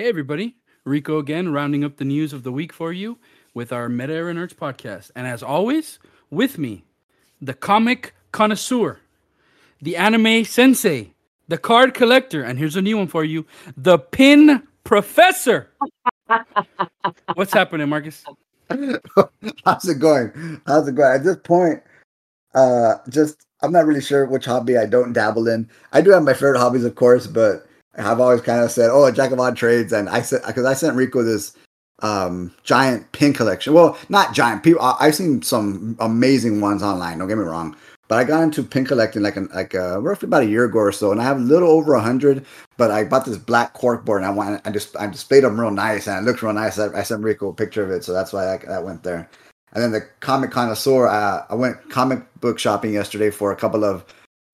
Hey, everybody. Rico again, rounding up the news of the week for you with our Meta Era Nerds podcast. And as always, with me, the comic connoisseur, the anime sensei, the card collector, and here's a new one for you the pin professor. What's happening, Marcus? How's it going? How's it going? At this point, uh, just I'm not really sure which hobby I don't dabble in. I do have my favorite hobbies, of course, but I've always kind of said, "Oh, a jack of all trades," and I said because I sent Rico this um giant pin collection. Well, not giant. People, I, have seen some amazing ones online. Don't get me wrong, but I got into pin collecting like an, like uh, roughly about a year ago or so, and I have a little over a hundred. But I bought this black cork board, and I want I just I displayed them real nice, and it looks real nice. I, I sent Rico a picture of it, so that's why I, that went there. And then the comic connoisseur, uh, I went comic book shopping yesterday for a couple of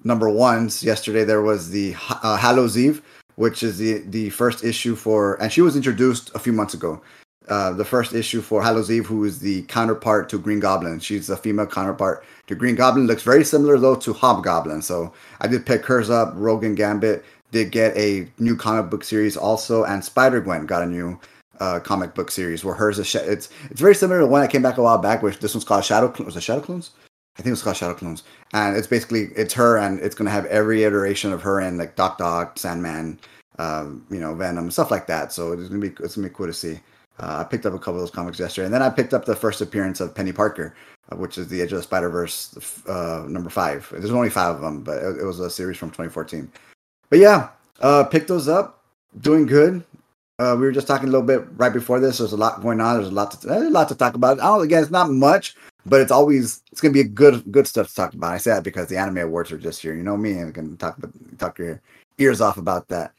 number ones. Yesterday there was the uh, Hallows Eve which is the the first issue for, and she was introduced a few months ago. Uh, the first issue for Hallows Eve, who is the counterpart to Green Goblin. She's the female counterpart to Green Goblin. Looks very similar though to Hobgoblin. So I did pick hers up. Rogue and Gambit did get a new comic book series also, and Spider Gwen got a new uh, comic book series where hers is sh- it's it's very similar to one that came back a while back, which this one's called Shadow. Was it Shadow Clones? I think it's called Shadow Clones, and it's basically it's her, and it's gonna have every iteration of her and like Doc Ock, Sandman, um, you know, Venom, stuff like that. So it's gonna be it's gonna be cool to see. Uh, I picked up a couple of those comics yesterday, and then I picked up the first appearance of Peni Parker, uh, which is the Edge of the Spider Verse uh, number five. There's only five of them, but it, it, was a series from 2014. But yeah, uh, picked those up, doing good. Uh, we were just talking a little bit right before this. There's a lot going on. There's a lot to there's a lot to talk about. I don't again, it's not much, but it's always it's gonna be a good good stuff to talk about. I say that because the anime awards are just here. You know me, and can talk talk your ears off about that.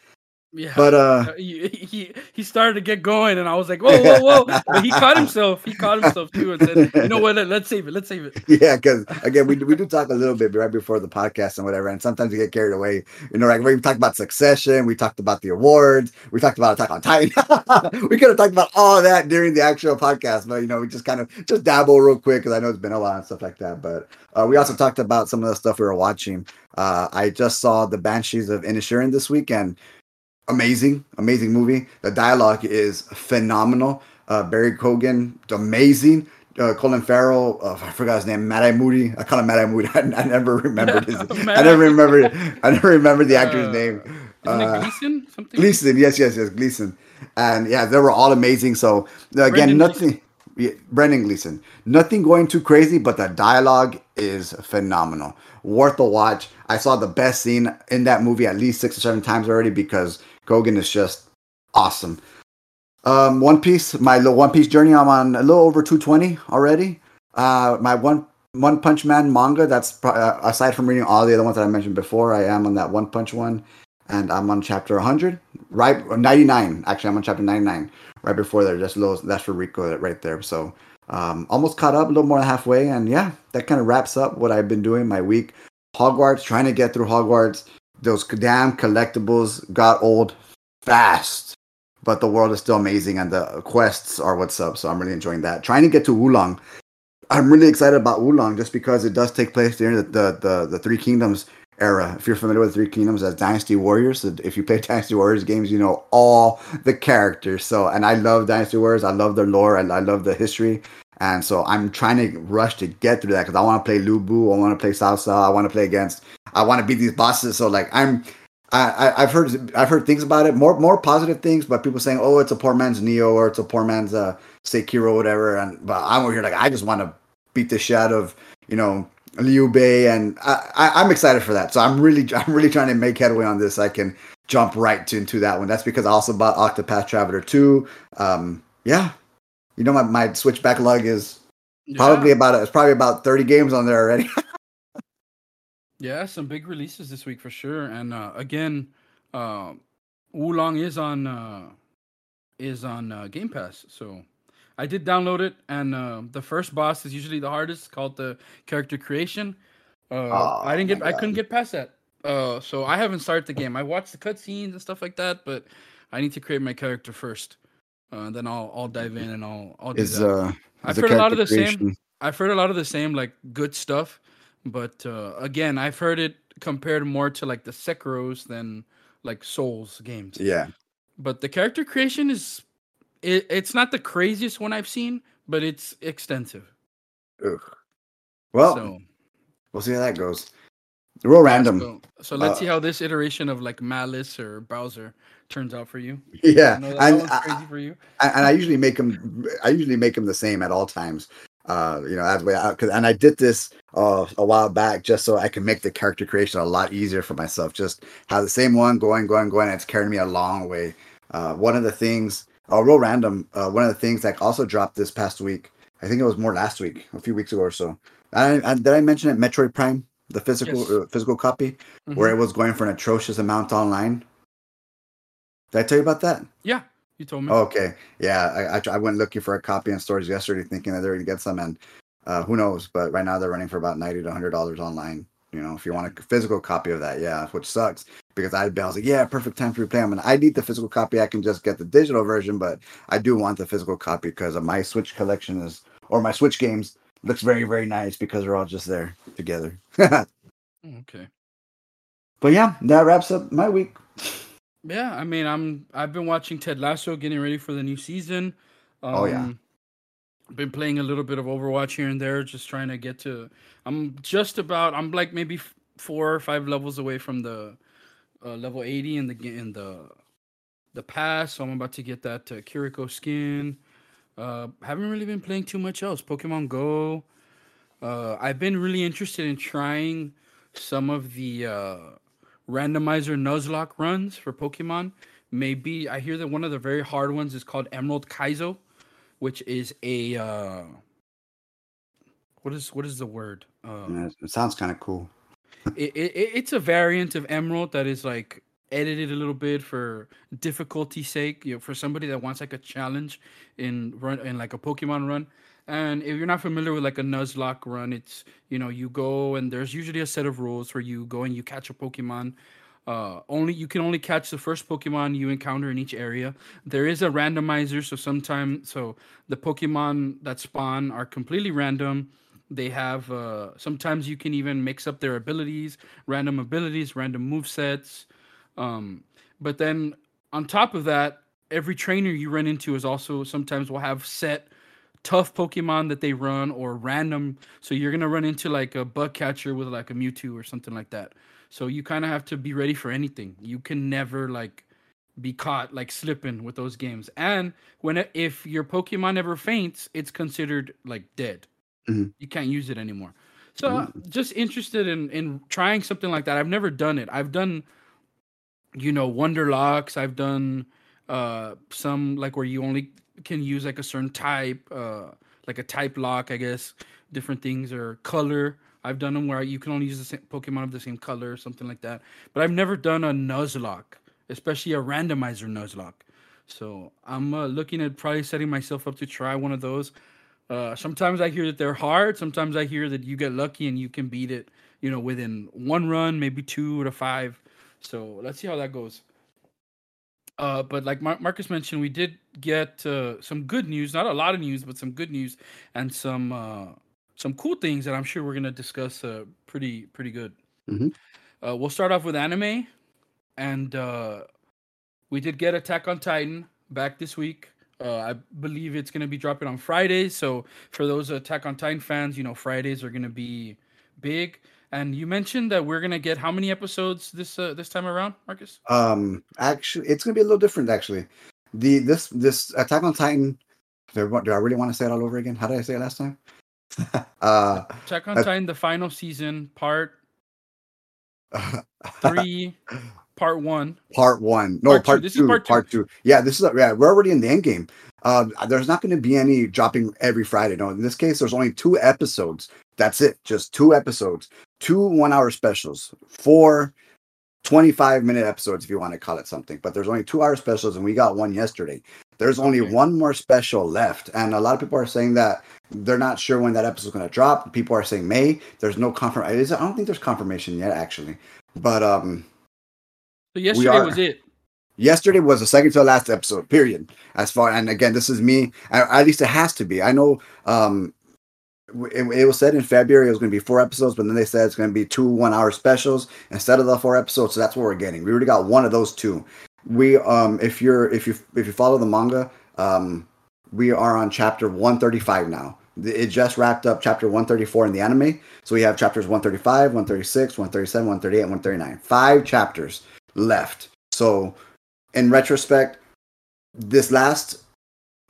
Yeah, but uh, he, he he started to get going, and I was like, whoa, whoa, whoa! but he caught himself. He caught himself too, and said, "You know what? Let's save it. Let's save it." Yeah, because again, we we do talk a little bit right before the podcast and whatever, and sometimes we get carried away. You know, like we talked about Succession, we talked about the awards, we talked about Attack on Titan. we could have talked about all that during the actual podcast, but you know, we just kind of just dabble real quick because I know it's been a while and stuff like that. But uh, we also talked about some of the stuff we were watching. Uh, I just saw the Banshees of Inisherin this weekend amazing, amazing movie. The dialogue is phenomenal. Uh, Barry Keoghan, amazing. Uh, Colin Farrell, uh, I forgot his name, Eye Moody. I call him Eye Moody. I, I never remembered his. I never remember. I never remember the actor's uh, name. Isn't it uh, Gleeson? Something. Gleeson, yes, yes, yes, Gleeson. And yeah, they were all amazing. So again, Brendan nothing. Yeah, Brendan Gleeson. Nothing going too crazy, but the dialogue is phenomenal. Worth a watch. I saw the best scene in that movie at least six or seven times already because Keoghan is just awesome. Um, One Piece, my little One Piece journey. I'm on a little over 220 already. Uh, my one One Punch Man manga. That's uh, aside from reading all the other ones that I mentioned before. I am on that One Punch one, and I'm on chapter 100. Right, 99. Actually, I'm on chapter 99. Right before there, just a little. That's for Rico right there. So um, almost caught up, a little more than halfway, and yeah, that kind of wraps up what I've been doing my week. Hogwarts, trying to get through Hogwarts those damn collectibles got old fast. But the world is still amazing and the quests are what's up. So I'm really enjoying that. Trying to get to Wo Long. I'm really excited about Wo Long just because it does take place during the, the, the, the Three Kingdoms era. If you're familiar with Three Kingdoms as Dynasty Warriors, if you play Dynasty Warriors games, you know all the characters. So, and I love Dynasty Warriors. I love their lore and I love the history. And so I'm trying to rush to get through that because I want to play Lu Bu. I want to play Cao. I want to play against. I want to beat these bosses. So like I'm, I, I have heard I've heard things about it more more positive things, but people saying oh it's a poor man's Nioh or it's a poor man's uh Sekiro whatever. And but I'm over here like I just want to beat the shit out of you know Liu Bei, and I, I I'm excited for that. So I'm really I'm really trying to make headway on this. I can jump right to, into that one. That's because I also bought Octopath Traveler 2. Um, yeah, you know, my, my Switch backlog is yeah. probably about it's probably about thirty games on there already. yeah, some big releases this week for sure. And uh, again, uh, Wo Long is on uh, is on uh, Game Pass, so I did download it. And uh, the first boss is usually the hardest, called the character creation. Uh, oh, I didn't get, I couldn't get past that. Uh, so I haven't started the game. I watched the cutscenes and stuff like that, but I need to create my character first. Uh, then I'll I'll dive in and I'll I'll do is, that. Uh, I've heard a lot of the creation. same. I've heard a lot of the same like good stuff, but uh, again, I've heard it compared more to like the Sekiro's than like Souls games. Yeah. but the character creation is it, it's not the craziest one I've seen, but it's extensive. Ugh. Well, so we'll see how that goes. Real random. So, so let's Uh, see how this iteration of like Malice or Bowser turns out for you. Yeah, I that, and that I- crazy for you. and and I usually make them. I usually make them the same at all times. Uh, you know, as way out. Cause, and I did this uh, a while back just so I can make the character creation a lot easier for myself. Just have the same one going, going, going. And it's carrying me a long way. Uh, one of the things, uh, real random. Uh, one of the things that also dropped this past week. I think it was more last week, a few weeks ago or so. I, I, did I mention it? Metroid Prime, the physical Yes. uh, physical copy, where it was going for an atrocious amount online. Did I tell you about that? Yeah, you told me. Okay, yeah, I, I I went looking for a copy in stores yesterday, thinking that they're going to get some, and uh, who knows? But right now they're running for about ninety to hundred dollars online. You know, if you want a physical copy of that, yeah, which sucks because I, I was like, yeah, perfect time for replay. I mean, I need the physical copy. I can just get the digital version, but I do want the physical copy because of my Switch collection is or my Switch games looks very very nice because we're all just there together. Okay. But yeah, that wraps up my week. Yeah, I mean, I'm I've been watching Ted Lasso, getting ready for the new season. Um, Oh, yeah. Been playing a little bit of Overwatch here and there, just trying to get to. I'm just about. I'm like maybe four or five levels away from the uh, level 80 in the in the the pass. So I'm about to get that uh, Kiriko skin. Uh, haven't really been playing too much else. Pokemon Go. Uh, I've been really interested in trying some of the uh, randomizer Nuzlocke runs for Pokemon. Maybe I hear that one of the very hard ones is called Emerald Kaizo, which is a uh, what is what is the word? Uh, Yeah, it sounds kind of cool. it, it- it's a variant of Emerald that is like edited a little bit for difficulty sake, you know, for somebody that wants like a challenge in run in like a Pokemon run. And if you're not familiar with like a Nuzlocke run, it's you know you go and there's usually a set of rules where you go and you catch a Pokemon. Uh, only you can only catch the first Pokemon you encounter in each area. There is a randomizer, so sometimes so the Pokemon that spawn are completely random. They have uh, sometimes you can even mix up their abilities, random abilities, random move sets. Um, but then on top of that, every trainer you run into is also sometimes will have set tough Pokemon that they run or random. So you're gonna run into like a bug catcher with like a Mewtwo or something like that. So you kind of have to be ready for anything. You can never like be caught like slipping with those games. And when if your Pokemon ever faints, it's considered like dead. Mhm. You can't use it anymore. So uh, just interested in in trying something like that. I've never done it. I've done you know Wonderlockes i've done uh some like where you only can use like a certain type uh like a type lock i guess. Different things or color. I've done them where you can only use the same pokemon of the same color or something like that. But i've never done a nuzlocke especially a randomizer nuzlocke. So i'm uh, looking at probably setting myself up to try one of those. Uh, sometimes I hear that they're hard. Sometimes I hear that you get lucky and you can beat it, you know, within one run, maybe two to five. So let's see how that goes. Uh, but like Mar- Marcus mentioned, we did get uh, some good news. Not a lot of news, but some good news and some uh, some cool things that I'm sure we're gonna discuss. Uh, pretty pretty good. Mhm. Uh, we'll start off with anime, and uh, we did get Attack on Titan back this week. Uh, I believe it's going to be dropping on Fridays. So for those Attack on Titan fans, you know Fridays are going to be big. And you mentioned that we're going to get how many episodes this uh, this time around, Marcus? Um, actually, it's gonna be a little different. Actually, the this this Attack on Titan. Do I, do I really want to say it all over again? How did I say it last time? uh, Attack on Uh, Titan, the final season, part three, part one. part one. No, Part part, two. This is two. part Part two. two. Yeah, this is yeah. We're already in the end game. Uh, there's not going to be any dropping every Friday. No, in this case, there's only two episodes. That's it. Just two episodes. Two one-hour specials. Four 25 minute episodes if you want to call it something but there's only two hour specials and we got one yesterday there's only Okay. one more special left and a lot of people are saying that they're not sure when that episode's going to drop people are saying may there's no confirmation i don't think there's confirmation yet actually but um So yesterday are- was it. yesterday was the second to the last episode period as far and again this is me at least it has to be i know um it, it was said in february it was going to be four episodes but then they said it's going to be two one hour specials instead of the four episodes so that's what we're getting we already got one of those two we um if you're if you if you follow the manga, um we are on chapter 135 now. It just wrapped up chapter 134 in the anime. So we have chapters 135, 136, 137, 138, 139. Five chapters left. So in retrospect, this last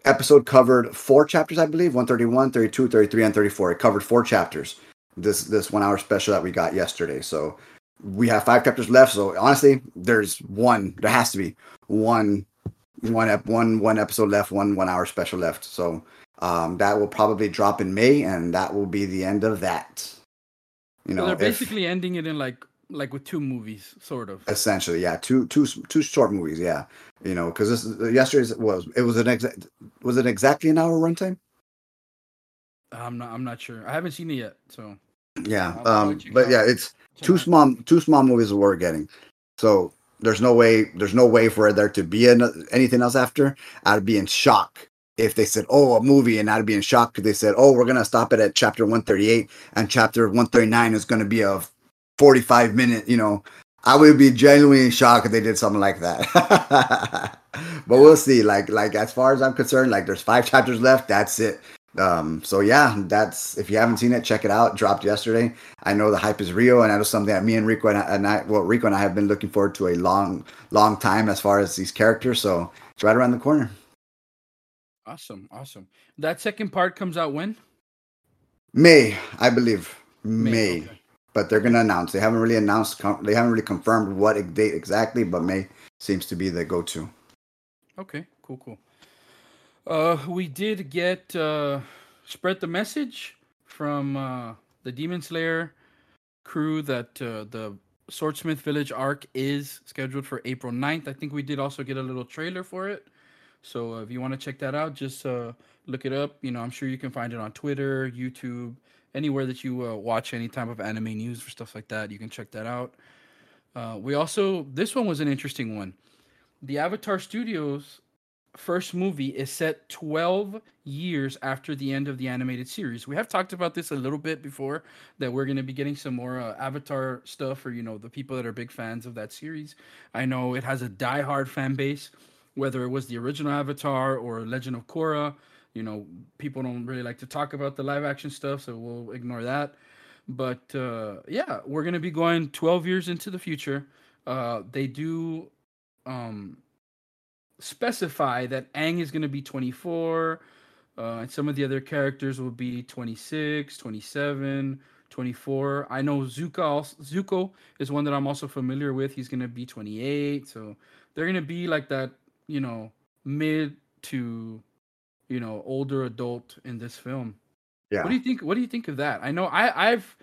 episode covered four chapters, I believe 131, 32, 33, and 34. It covered four chapters. This this one hour special that we got yesterday. So we have five chapters left. So honestly, there's one. There has to be one one ep- one one episode left, one one hour special left. So um, that will probably drop in May, and that will be the end of that. You know, so they're basically if, ending it in like like with two movies, sort of. Essentially, yeah, two two two short movies, yeah. You know, because this yesterday's was it was an exact was it exactly an hour runtime? I'm not I'm not sure. I haven't seen it yet, so. Yeah, um, but yeah, it's two small two small movies we're getting. So there's no way there's no way for there to be an, anything else after. I'd be in shock if they said, "Oh, a movie," and I'd be in shock because they said, "Oh, we're gonna stop it at chapter 138, and chapter 139 is gonna be a 45 minute." You know, I would be genuinely shocked if they did something like that. but we'll see. Like, like as far as I'm concerned, like there's five chapters left. That's it. Um, so yeah, that's if you haven't seen it, check it out. It dropped yesterday. I know the hype is real, and that was something that me and Rico and I, and I, well, Rico and I have been looking forward to a long, long time as far as these characters. So it's right around the corner. Awesome, awesome. That second part comes out when? May, I believe. May. May. Okay. But they're gonna announce. They haven't really announced. They haven't really confirmed what date exactly, but May seems to be the go-to. Okay, cool, cool. Uh, we did get uh, spread the message from uh, the Demon Slayer crew that uh, the Swordsmith Village arc is scheduled for April 9th. I think we did also get a little trailer for it. So uh, if you want to check that out, just uh, look it up. You know, I'm sure you can find it on Twitter, YouTube, anywhere that you uh, watch any type of anime news or stuff like that. You can check that out. Uh, we also this one was an interesting one. The Avatar Studios first movie is set 12 years after the end of the animated series. We have talked about this a little bit before that we're going to be getting some more uh, Avatar stuff for you know the people that are big fans of that series. I know it has a die-hard fan base, whether it was the original Avatar or Legend of Korra. You know, people don't really like to talk about the live action stuff, so we'll ignore that. But uh, yeah, we're going to be going 12 years into the future. Uh, they do um, specify that Aang is going to be 24, uh, and some of the other characters will be 26, 27, 24. I know Zuko, also, Zuko is one that I'm also familiar with. He's going to be 28. So they're going to be like that, you know, mid to, you know, older adult in this film. Yeah. What do you think? What do you think of that? I know I, I've,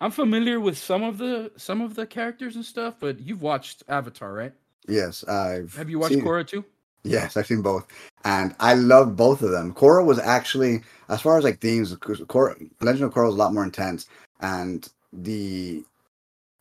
I'm familiar with some of the some of the characters and stuff, but you've watched Avatar, right? Yes, I've. Have you watched Korra too? Yes, I've seen both, and I love both of them. Korra was actually, as far as like themes, Korra, Legend of Korra was a lot more intense, and the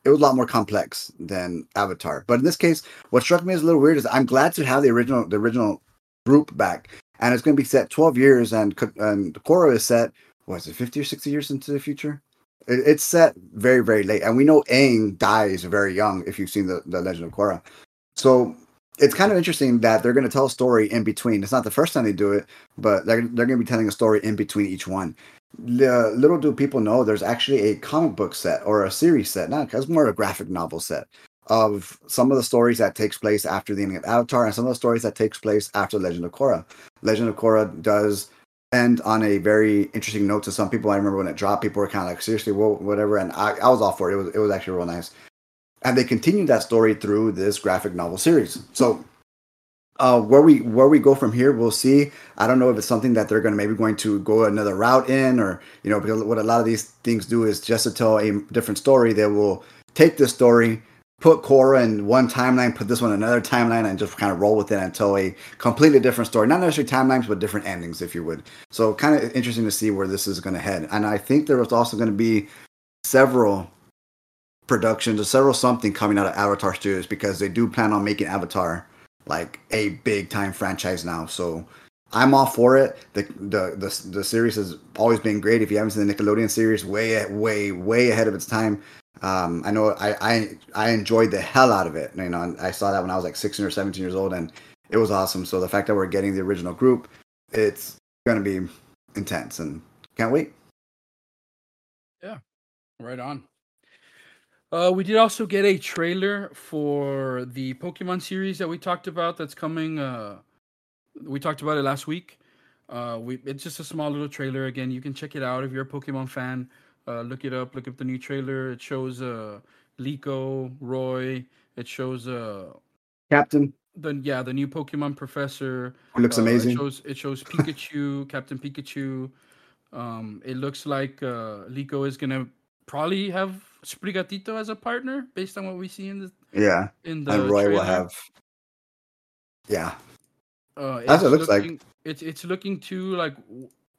it was a lot more complex than Avatar. But in this case, what struck me as a little weird is I'm glad to have the original the original group back, and it's going to be set 12 years, and and Korra is set was it 50 or 60 years into the future? It, it's set very very late, and we know Aang dies very young. If you've seen the, the Legend of Korra, so it's kind of interesting that they're going to tell a story in between. It's not the first time they do it, but they're, they're going to be telling a story in between each one. Little do people know there's actually a comic book set or a series set, not because more of a graphic novel set of some of the stories that takes place after the ending of Avatar and some of the stories that takes place after Legend of Korra. Legend of Korra does end on a very interesting note to some people. I remember when it dropped, people were kind of like, seriously, well, whatever. And I, I was all for it. It was, it was actually real nice and they continued that story through this graphic novel series. So uh, where we where we go from here, we'll see. I don't know if it's something that they're going to maybe going to go another route in, or you know, because what a lot of these things do is just to tell a different story. They will take this story, put Korra in one timeline, put this one in another timeline, and just kind of roll with it until a completely different story. Not necessarily timelines, but different endings, if you would. So kind of interesting to see where this is going to head. And I think there was also going to be several productions or several something coming out of Avatar Studios because they do plan on making Avatar like a big time franchise now. So I'm all for it. The, the the the series has always been great. If you haven't seen the Nickelodeon series, way way way ahead of its time. Um, I know I, I I enjoyed the hell out of it. You know, I saw that when I was like 16 or 17 years old, and it was awesome. So the fact that we're getting the original group, it's gonna be intense, and can't wait. Yeah, right on. Uh, we did also get a trailer for the Pokemon series that we talked about. That's coming. Uh, we talked about it last week. Uh, we it's just a small little trailer. Again, you can check it out if you're a Pokemon fan. Uh, look it up. Look up the new trailer. It shows uh Liko, Roy. It shows uh Captain. the yeah the new Pokemon Professor. Who looks Uh, amazing. It shows it shows Pikachu, Captain Pikachu. Um, it looks like uh, Liko is gonna probably have Sprigatito as a partner based on what we see in the Yeah, in the and Roy will have. Yeah, Uh, That's what it looks like. looking, It's it's looking too like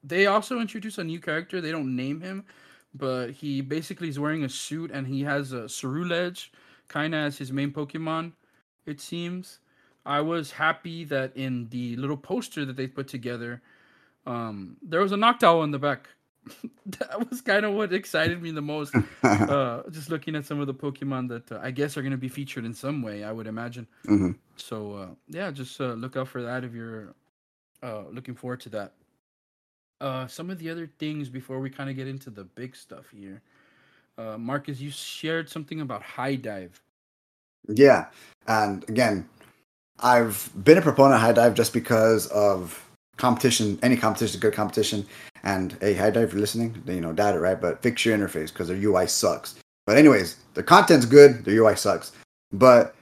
they also introduce a new character. They don't name him, but he basically is wearing a suit and he has a Ceruledge kind of as his main Pokemon. It seems. I was happy that in the little poster that they put together, um, there was a Noctowl in the back. that was kind of what excited me the most. uh, just looking at some of the Pokemon that uh, I guess are going to be featured in some way. I would imagine. Mhm. So uh, yeah, just uh, look out for that if you're uh, looking forward to that. Uh, some of the other things before we kind of get into the big stuff here. Uh, Marcus, you shared something about HIDIVE. Yeah, and again, I've been a proponent of HIDIVE just because of competition. Any competition is good competition. And hey, HIDIVE, if you're listening, you know data, right? But fix your interface because their UI sucks. But anyways, the content's good, their UI sucks. But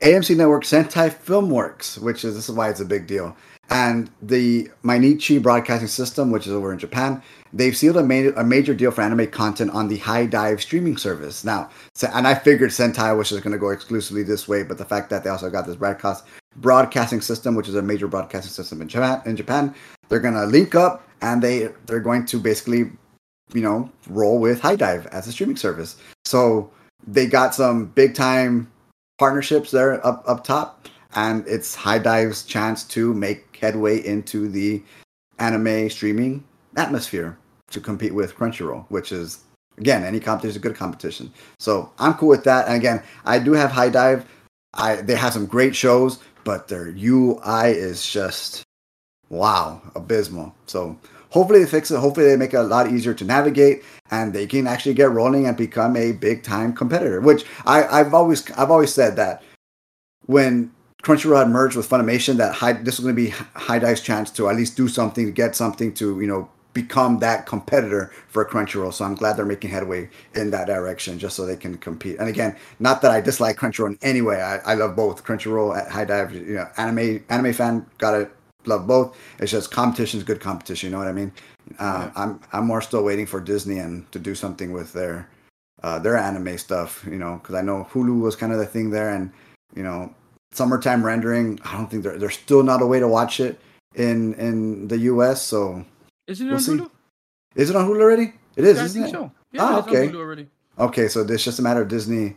AMC Network Sentai Filmworks, which is this is why it's a big deal, and the Mainichi Broadcasting System, which is over in Japan, they've sealed a, ma- a major deal for anime content on the HIDIVE streaming service. Now, and I figured Sentai was just going to go exclusively this way, but the fact that they also got this broadcast broadcasting system, which is a major broadcasting system in Japan, in Japan, they're going to link up and they they're going to basically, you know, roll with HIDIVE as a streaming service. So they got some big time partnerships there up up top, and it's HIDIVE's chance to make headway into the anime streaming atmosphere to compete with Crunchyroll, which is again any competition is a good competition. So I'm cool with that. And again, I do have HIDIVE. I they have some great shows, but their UI is just wow, abysmal. So hopefully they fix it. Hopefully they make it a lot easier to navigate and they can actually get rolling and become a big time competitor. Which I, I've always I've always said that when Crunchyroll had merged with Funimation, that high, this was going to be HIDIVE's chance to at least do something to get something to you know become that competitor for Crunchyroll. So I'm glad they're making headway in that direction, just so they can compete. And again, not that I dislike Crunchyroll in any way. I, I love both Crunchyroll at HIDIVE. You know, anime anime fan gotta love both. It's just competition is good competition. You know what I mean? Uh, I'm I'm more still waiting for Disney and to do something with their uh, their anime stuff. You know, because I know Hulu was kind of the thing there, and you know, summertime rendering. I don't think there there's still not a way to watch it in in the U.S. So Isn't it We'll on see. Hulu? is it on Hulu already? It is, Yeah, isn't it? so. Yeah, Ah, it's okay. on Hulu already. Okay, so it's just a matter of Disney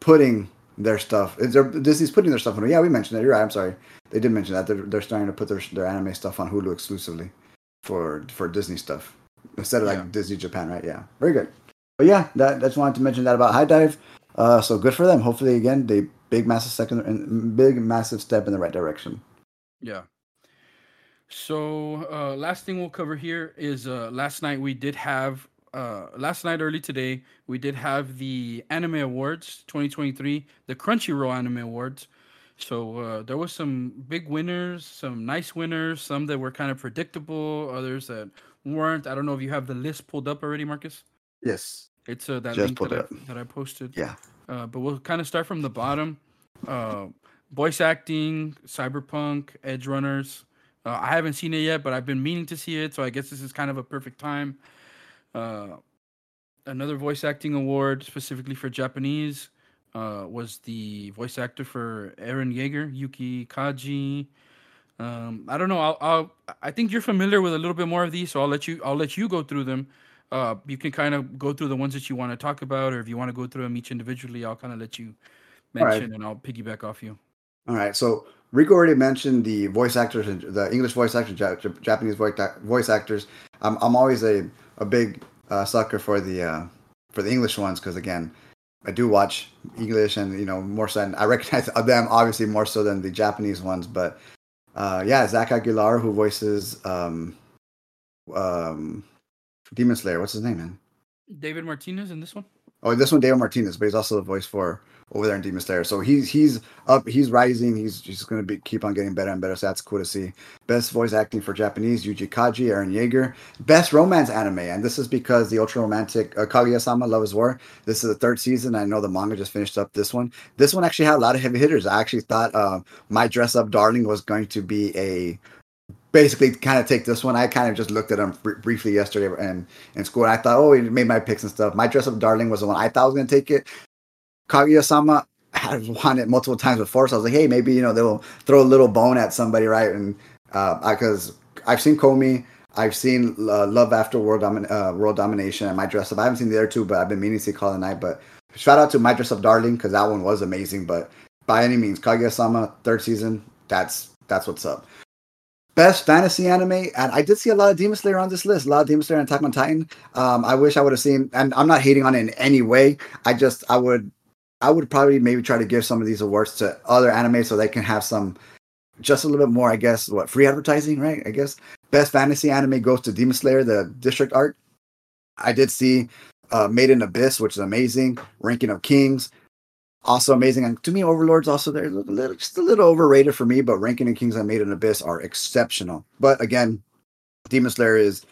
putting their stuff. Is there, Disney's putting their stuff on. Yeah, we mentioned it. You're right. I'm sorry. They did mention that they're, they're starting to put their their anime stuff on Hulu exclusively for for Disney stuff instead of like Yeah. Disney Japan, right? Yeah, very good. But yeah, that just wanted to mention that about HIDIVE. Uh, so good for them. Hopefully, again, they big massive second, big massive step in the right direction. Yeah. So uh, last thing we'll cover here is uh, last night we did have uh, last night early today we did have the Anime Awards 2023, the Crunchyroll Anime Awards. So uh, there was some big winners, some nice winners, some that were kind of predictable, others that weren't. I don't know if you have the list pulled up already, Marcus. Yes. It's uh, that Just link that I, that I posted. Yeah. Uh, but we'll kind of start from the bottom. Uh, voice acting, cyberpunk, Edgerunners. Uh, I haven't seen it yet, but I've been meaning to see it, so I guess this is kind of a perfect time. Uh, another voice acting award specifically for Japanese uh, was the voice actor for Eren Yeager, Yuki Kaji. Um, I don't know. I'll, I'll. I think you're familiar with a little bit more of these, so I'll let you. I'll let you go through them. Uh, you can kind of go through the ones that you want to talk about, or if you want to go through them each individually, I'll kind of let you All right. mention, and I'll piggyback off you. All right, so Rico already mentioned the voice actors and the English voice actors, Ja- Ja- Japanese voice voice actors. I'm I'm always a a big uh, sucker for the uh, for the English ones because again, I do watch English and you know more so. And I recognize them obviously more so than the Japanese ones, but uh, yeah, Zach Aguilar who voices um, um, Demon Slayer. What's his name, man? David Martinez in this one. Oh, this one David Martinez, but he's also the voice for over there in Demon Slayer. So he's he's up, he's rising. He's just going to be keep on getting better and better. So that's cool to see. Best voice acting for Japanese: Yuji Kaji, Eren Yeager. Best romance anime, and this is because the ultra romantic uh, Kaguya-sama Love is War. This is the third season. I know the manga just finished up this one. This one actually had a lot of heavy hitters. I actually thought uh, My Dress Up Darling was going to be a basically kind of take this one. I kind of just looked at them br- briefly yesterday and in school. And I thought, oh, he made my picks and stuff. My dress up darling was the one I thought was going to take it. Kaguya-sama had won it multiple times before, so I was like, hey, maybe you know they'll throw a little bone at somebody, right? And because uh, I've seen Komi, I've seen uh, Love After World, Domin- uh, World Domination, and My Dress Up. I haven't seen the other two, but I've been meaning to see Call the Night. But shout out to My Dress Up Darling because that one was amazing. But by any means, Kaguya-sama third season, that's that's what's up. Best fantasy anime, and I did see a lot of Demon Slayer on this list. A lot of Demon Slayer and Attack on Titan. Um, I wish I would have seen, and I'm not hating on it in any way. I just I would I would probably maybe try to give some of these awards to other anime so they can have some just a little bit more, I guess, what free advertising, right? I guess best fantasy anime goes to Demon Slayer, the district art. I did see uh, Made in Abyss, which is amazing. Ranking of Kings, also amazing. And to me, Overlord's also there, a little, just a little overrated for me, but Ranking and Kings and Made in Abyss are exceptional. But again, Demon Slayer is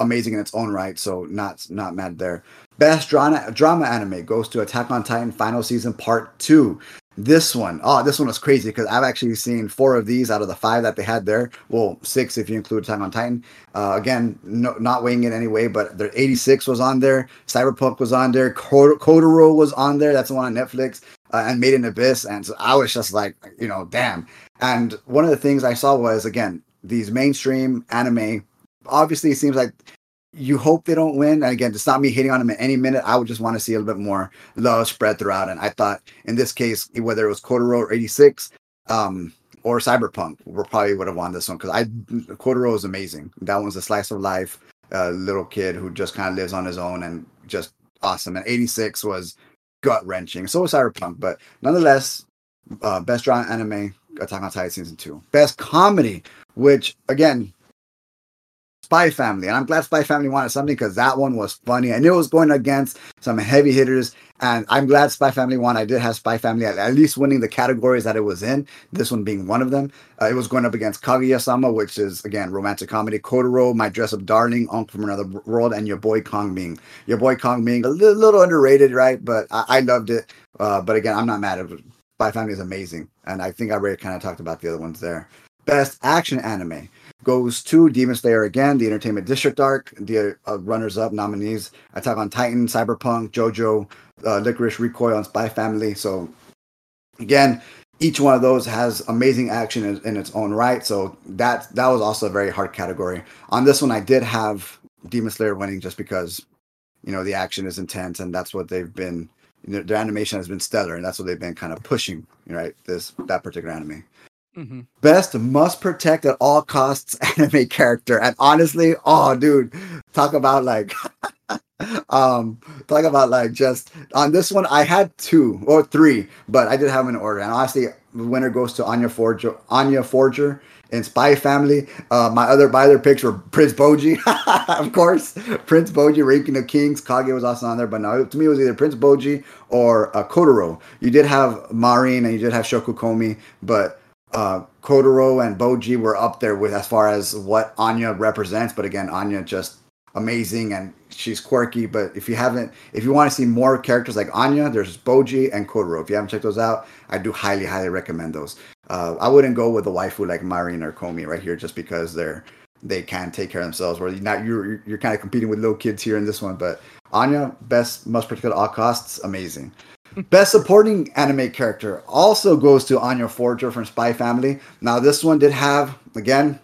amazing in its own right, so not not mad there. Best drama drama anime goes to Attack on Titan final season part two. This one, oh, this one was crazy because I've actually seen four of these out of the five that they had there. Well, six if you include Attack on Titan. Uh, again, no, not weighing it anyway, but their 86 was on there. Cyberpunk was on there. Kotaro was on there. That's the one on Netflix. Uh, and Made in Abyss. And so I was just like, you know, damn. And one of the things I saw was, again, these mainstream anime obviously it seems like you hope they don't win. Again, it's not me hitting on them at any minute. I would just want to see a little bit more love spread throughout. And I thought in this case, whether it was Kotaro or 86 um, or Cyberpunk, we probably would have won this one because I Kotaro is amazing. That one's a slice of life uh, little kid who just kind of lives on his own and just awesome. And 86 was gut wrenching. So was Cyberpunk, but nonetheless, uh, best drawn anime, Attack on Titan season two. Best comedy, which again Spy Family. And I'm glad Spy Family wanted something because that one was funny. I knew it was going against some heavy hitters. And I'm glad Spy Family won. I did have Spy Family at, at least winning the categories that it was in, this one being one of them. Uh, it was going up against Kaguya sama, which is, again, romantic comedy. Kotaro, My Dress Up Darling, Uncle from Another World, and Your Boy Kong Ming. Your Boy Kong Ming, a little, little underrated, right? But I, I loved it. Uh, but again, I'm not mad at. Spy Family is amazing. And I think I already kind of talked about the other ones there. Best action anime goes to Demon Slayer again, the Entertainment District arc. The uh, runners-up nominees: Attack on Titan, Cyberpunk, JoJo, uh, Lycoris Recoil, and Spy Family. So again, each one of those has amazing action in, in, its own right. So that that was also a very hard category. On this one, I did have Demon Slayer winning just because you know the action is intense and that's what they've been. You know, their animation has been stellar, and that's what they've been kind of pushing. Right, this that particular anime. Mm-hmm. Best must protect at all costs anime character. And honestly, oh dude, talk about like um talk about like just on this one I had two or three, but I did have an order. And honestly, the winner goes to Anya Forger Anya Forger in Spy Family. Uh, my other by other picks were Prince Bojji, of course. Prince Bojji, Ranking of Kings. Kage was also on there, but no, to me it was either Prince Bojji or uh, Kotaro. You did have Marin and you did have Shoko Komi, but uh, Kotaro and Bojji were up there with as far as what Anya represents. But again, Anya just amazing and she's quirky. But if you haven't, if you want to see more characters like Anya, there's Bojji and Kotaro. If you haven't checked those out, I do highly, highly recommend those. Uh, I wouldn't go with a waifu like Marin or Komi right here just because they're they can take care of themselves. Where you're not you're you're kind of competing with little kids here in this one, but Anya best must protect at all costs, amazing. Best supporting anime character also goes to Anya Forger from Spy Family. Now, this one did have, again,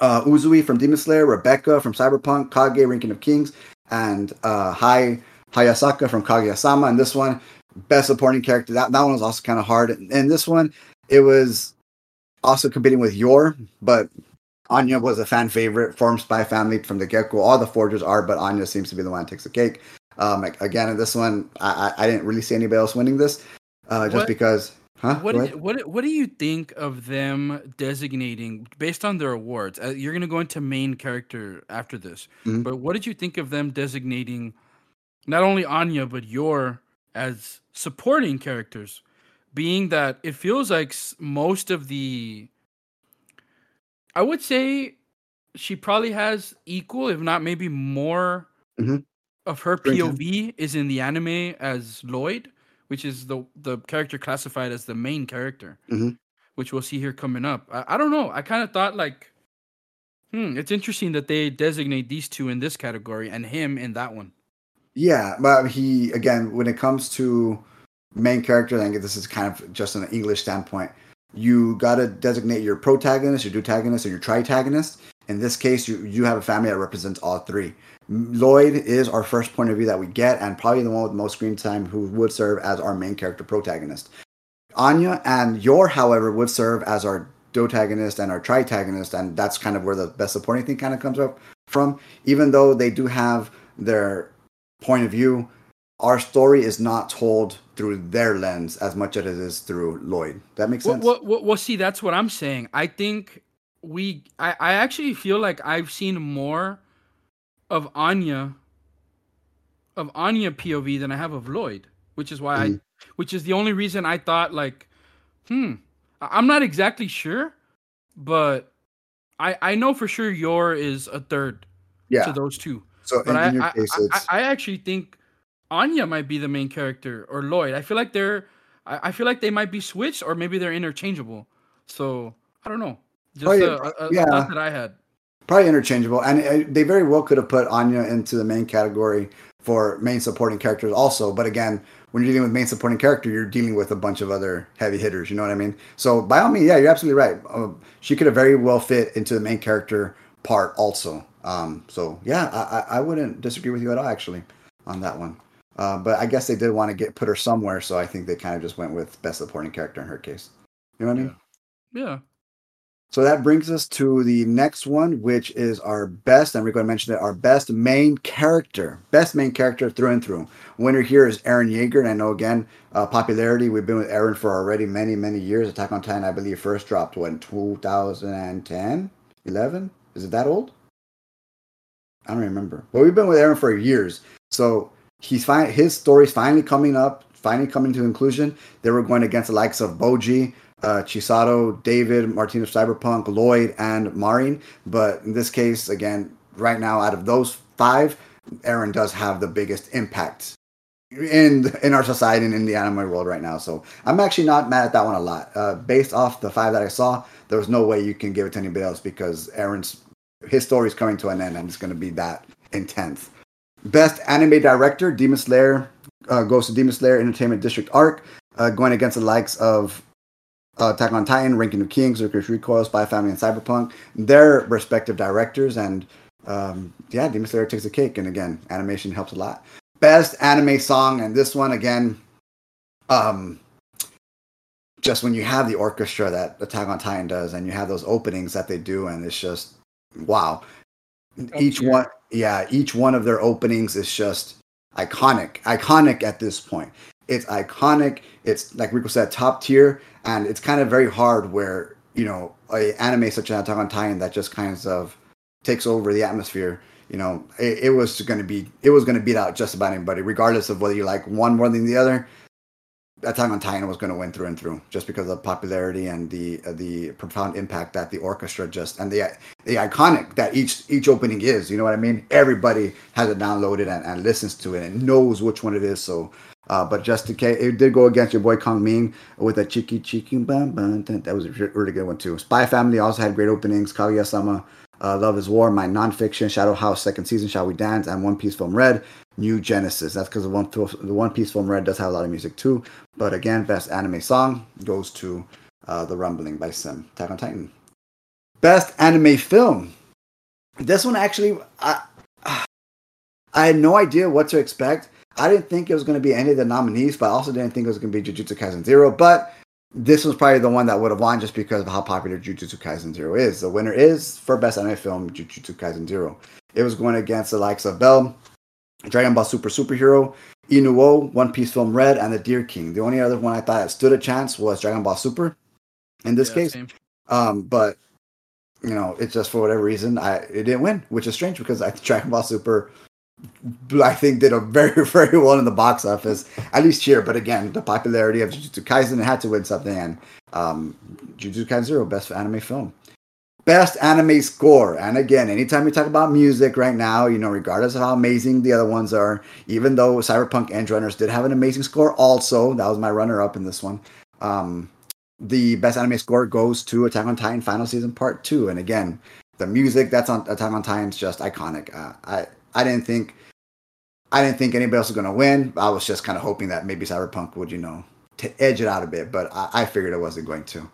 uh, Uzui from Demon Slayer, Rebecca from Cyberpunk, Kage, Ranking of Kings, and uh, Hai Hayasaka from Kaguya-sama. And this one, best supporting character. That, that one was also kind of hard. And this one, it was also competing with Yor, but Anya was a fan favorite from Spy Family from the get go. All the Forgers are, but Anya seems to be the one that takes the cake. Um, again, in this one, I, I didn't really see anybody else winning this, uh, just What- because. Huh? What what what do you think of them designating based on their awards? Uh, you're gonna go into main character after this, Mhm. but what did you think of them designating not only Anya but Yor as supporting characters? Being that it feels like most of the, I would say, she probably has equal, if not maybe more, Mhm. Of her. POV is in the anime as Lloyd, which is the the character classified as the main character, Mhm. which we'll see here coming up. I, I don't know. I kind of thought like, hmm, it's interesting that they designate these two in this category and him in that one. Yeah, but he again, when it comes to main character, I think this is kind of just an English standpoint. You got to designate your protagonist, your protagonist, and your tritagonist. In this case, you you have a family that represents all three. Lloyd is our first point of view that we get, and probably the one with the most screen time, who would serve as our main character protagonist. Anya and Yor, however, would serve as our deuteragonist and our tritagonist, and that's kind of where the best supporting thing kind of comes up from. Even though they do have their point of view, our story is not told through their lens as much as it is through Lloyd. That makes sense. well, well, well, see, that's what I'm saying. I think we, I, I actually feel like I've seen more of Anya, of Anya POV than I have of Lloyd, which is why Mhm. I, which is the only reason I thought like, hmm, I'm not exactly sure, but I, I know for sure Yor is a third yeah. to those two. so But I, I, I, I actually think Anya might be the main character or Lloyd. I feel like they're I, I feel like they might be switched or maybe they're interchangeable. So I don't know. Just Oh, yeah, a, a, yeah. thought that I had. Probably interchangeable, and uh, they very well could have put Anya into the main category for main supporting characters also. But again, when you're dealing with main supporting character, you're dealing with a bunch of other heavy hitters. You know what I mean? So by all means, yeah, you're absolutely right. Um, she could have very well fit into the main character part also. Um, so yeah, I, I wouldn't disagree with you at all actually on that one. Uh, but I guess they did want to get put her somewhere, so I think they kind of just went with best supporting character in her case. You know what I mean? Yeah. So that brings us to the next one, which is our best, and to mention it, our best main character. Best main character through and through. Winner here is Eren Yeager, and I know again, uh, popularity, we've been with Eren for already many, many years. Attack on Titan, I believe, first dropped, when 2010? 11? Is it that old? I don't remember. But we've been with Eren for years. So he's fine. His story's finally coming up, finally coming to conclusion. They were going against the likes of Bojji, uh, Chisato, David, Martinez Cyberpunk, Lloyd, and Marin. But in this case, again, right now, out of those five, Eren does have the biggest impact in in our society and in the anime world right now. So I'm actually not mad at that one a lot. Uh, based off the five that I saw, there was no way you can give it to anybody else because Eren's his story is coming to an end and it's going to be that intense. Best anime director, Demon Slayer uh, goes to Demon Slayer Entertainment District Arc, uh, going against the likes of uh, Attack on Titan, Ranking of Kings, Lycoris Recoil, Spy Family, and Cyberpunk. Their respective directors, and um, yeah, Demon Slayer takes the cake. And again, animation helps a lot. Best anime song, and this one again, um, just when you have the orchestra that Attack on Titan does, and you have those openings that they do, and it's just wow. Each tier. one, yeah, each one of their openings is just iconic, iconic at this point. It's iconic. It's like Rico said, top tier, and it's kind of very hard where you know a anime such as Attack on Titan that just kind of takes over the atmosphere. You know, it, it was going to be it was going to beat out just about anybody, regardless of whether you like one more than the other. Attack on Titan was going to win through and through, just because of the popularity and the uh, the profound impact that the orchestra just and the the iconic that each each opening is. You know what I mean? Everybody has it downloaded and, and listens to it and knows which one it is. So, uh, but just in case, it did go against your boy Kong Ming with a cheeky cheeky bam bam. That was a really good one too. Spy Family also had great openings. Kaguya Sama, uh, Love Is War, my nonfiction, Shadow House second season, Shall We Dance, and One Piece Film Red. New Genesis. That's because the one the One Piece Film Red does have a lot of music too. But again, best anime song goes to uh, The Rumbling by Sim. Attack on Titan. Best anime film. This one actually, I, I had no idea what to expect. I didn't think it was going to be any of the nominees, but I also didn't think it was going to be Jujutsu Kaisen Zero. But this was probably the one that would have won just because of how popular Jujutsu Kaisen Zero is. The winner is for best anime film Jujutsu Kaisen Zero. It was going against the likes of Belle, Dragon Ball Super Superhero, Inu-Oh, One Piece Film Red, and The Deer King. The only other one I thought stood a chance was Dragon Ball Super. In this yeah, case, um, but you know, it's just for whatever reason I it didn't win, which is strange because I Dragon Ball Super I think did a very very well in the box office, at least here. But again, the popularity of Jujutsu Kaisen had to win something, and um, Jujutsu Kaisen Zero, best anime film. Best anime score. And again, anytime we talk about music right now, you know, regardless of how amazing the other ones are, even though Cyberpunk Edgerunners did have an amazing score also, that was my runner up in this one. Um, the best anime score goes to Attack on Titan Final Season Part 2. And again, the music that's on Attack on Titan is just iconic. Uh, I, I didn't think. I didn't think anybody else was going to win. I was just kind of hoping that maybe Cyberpunk would, you know, to edge it out a bit, but I, I figured it wasn't going to.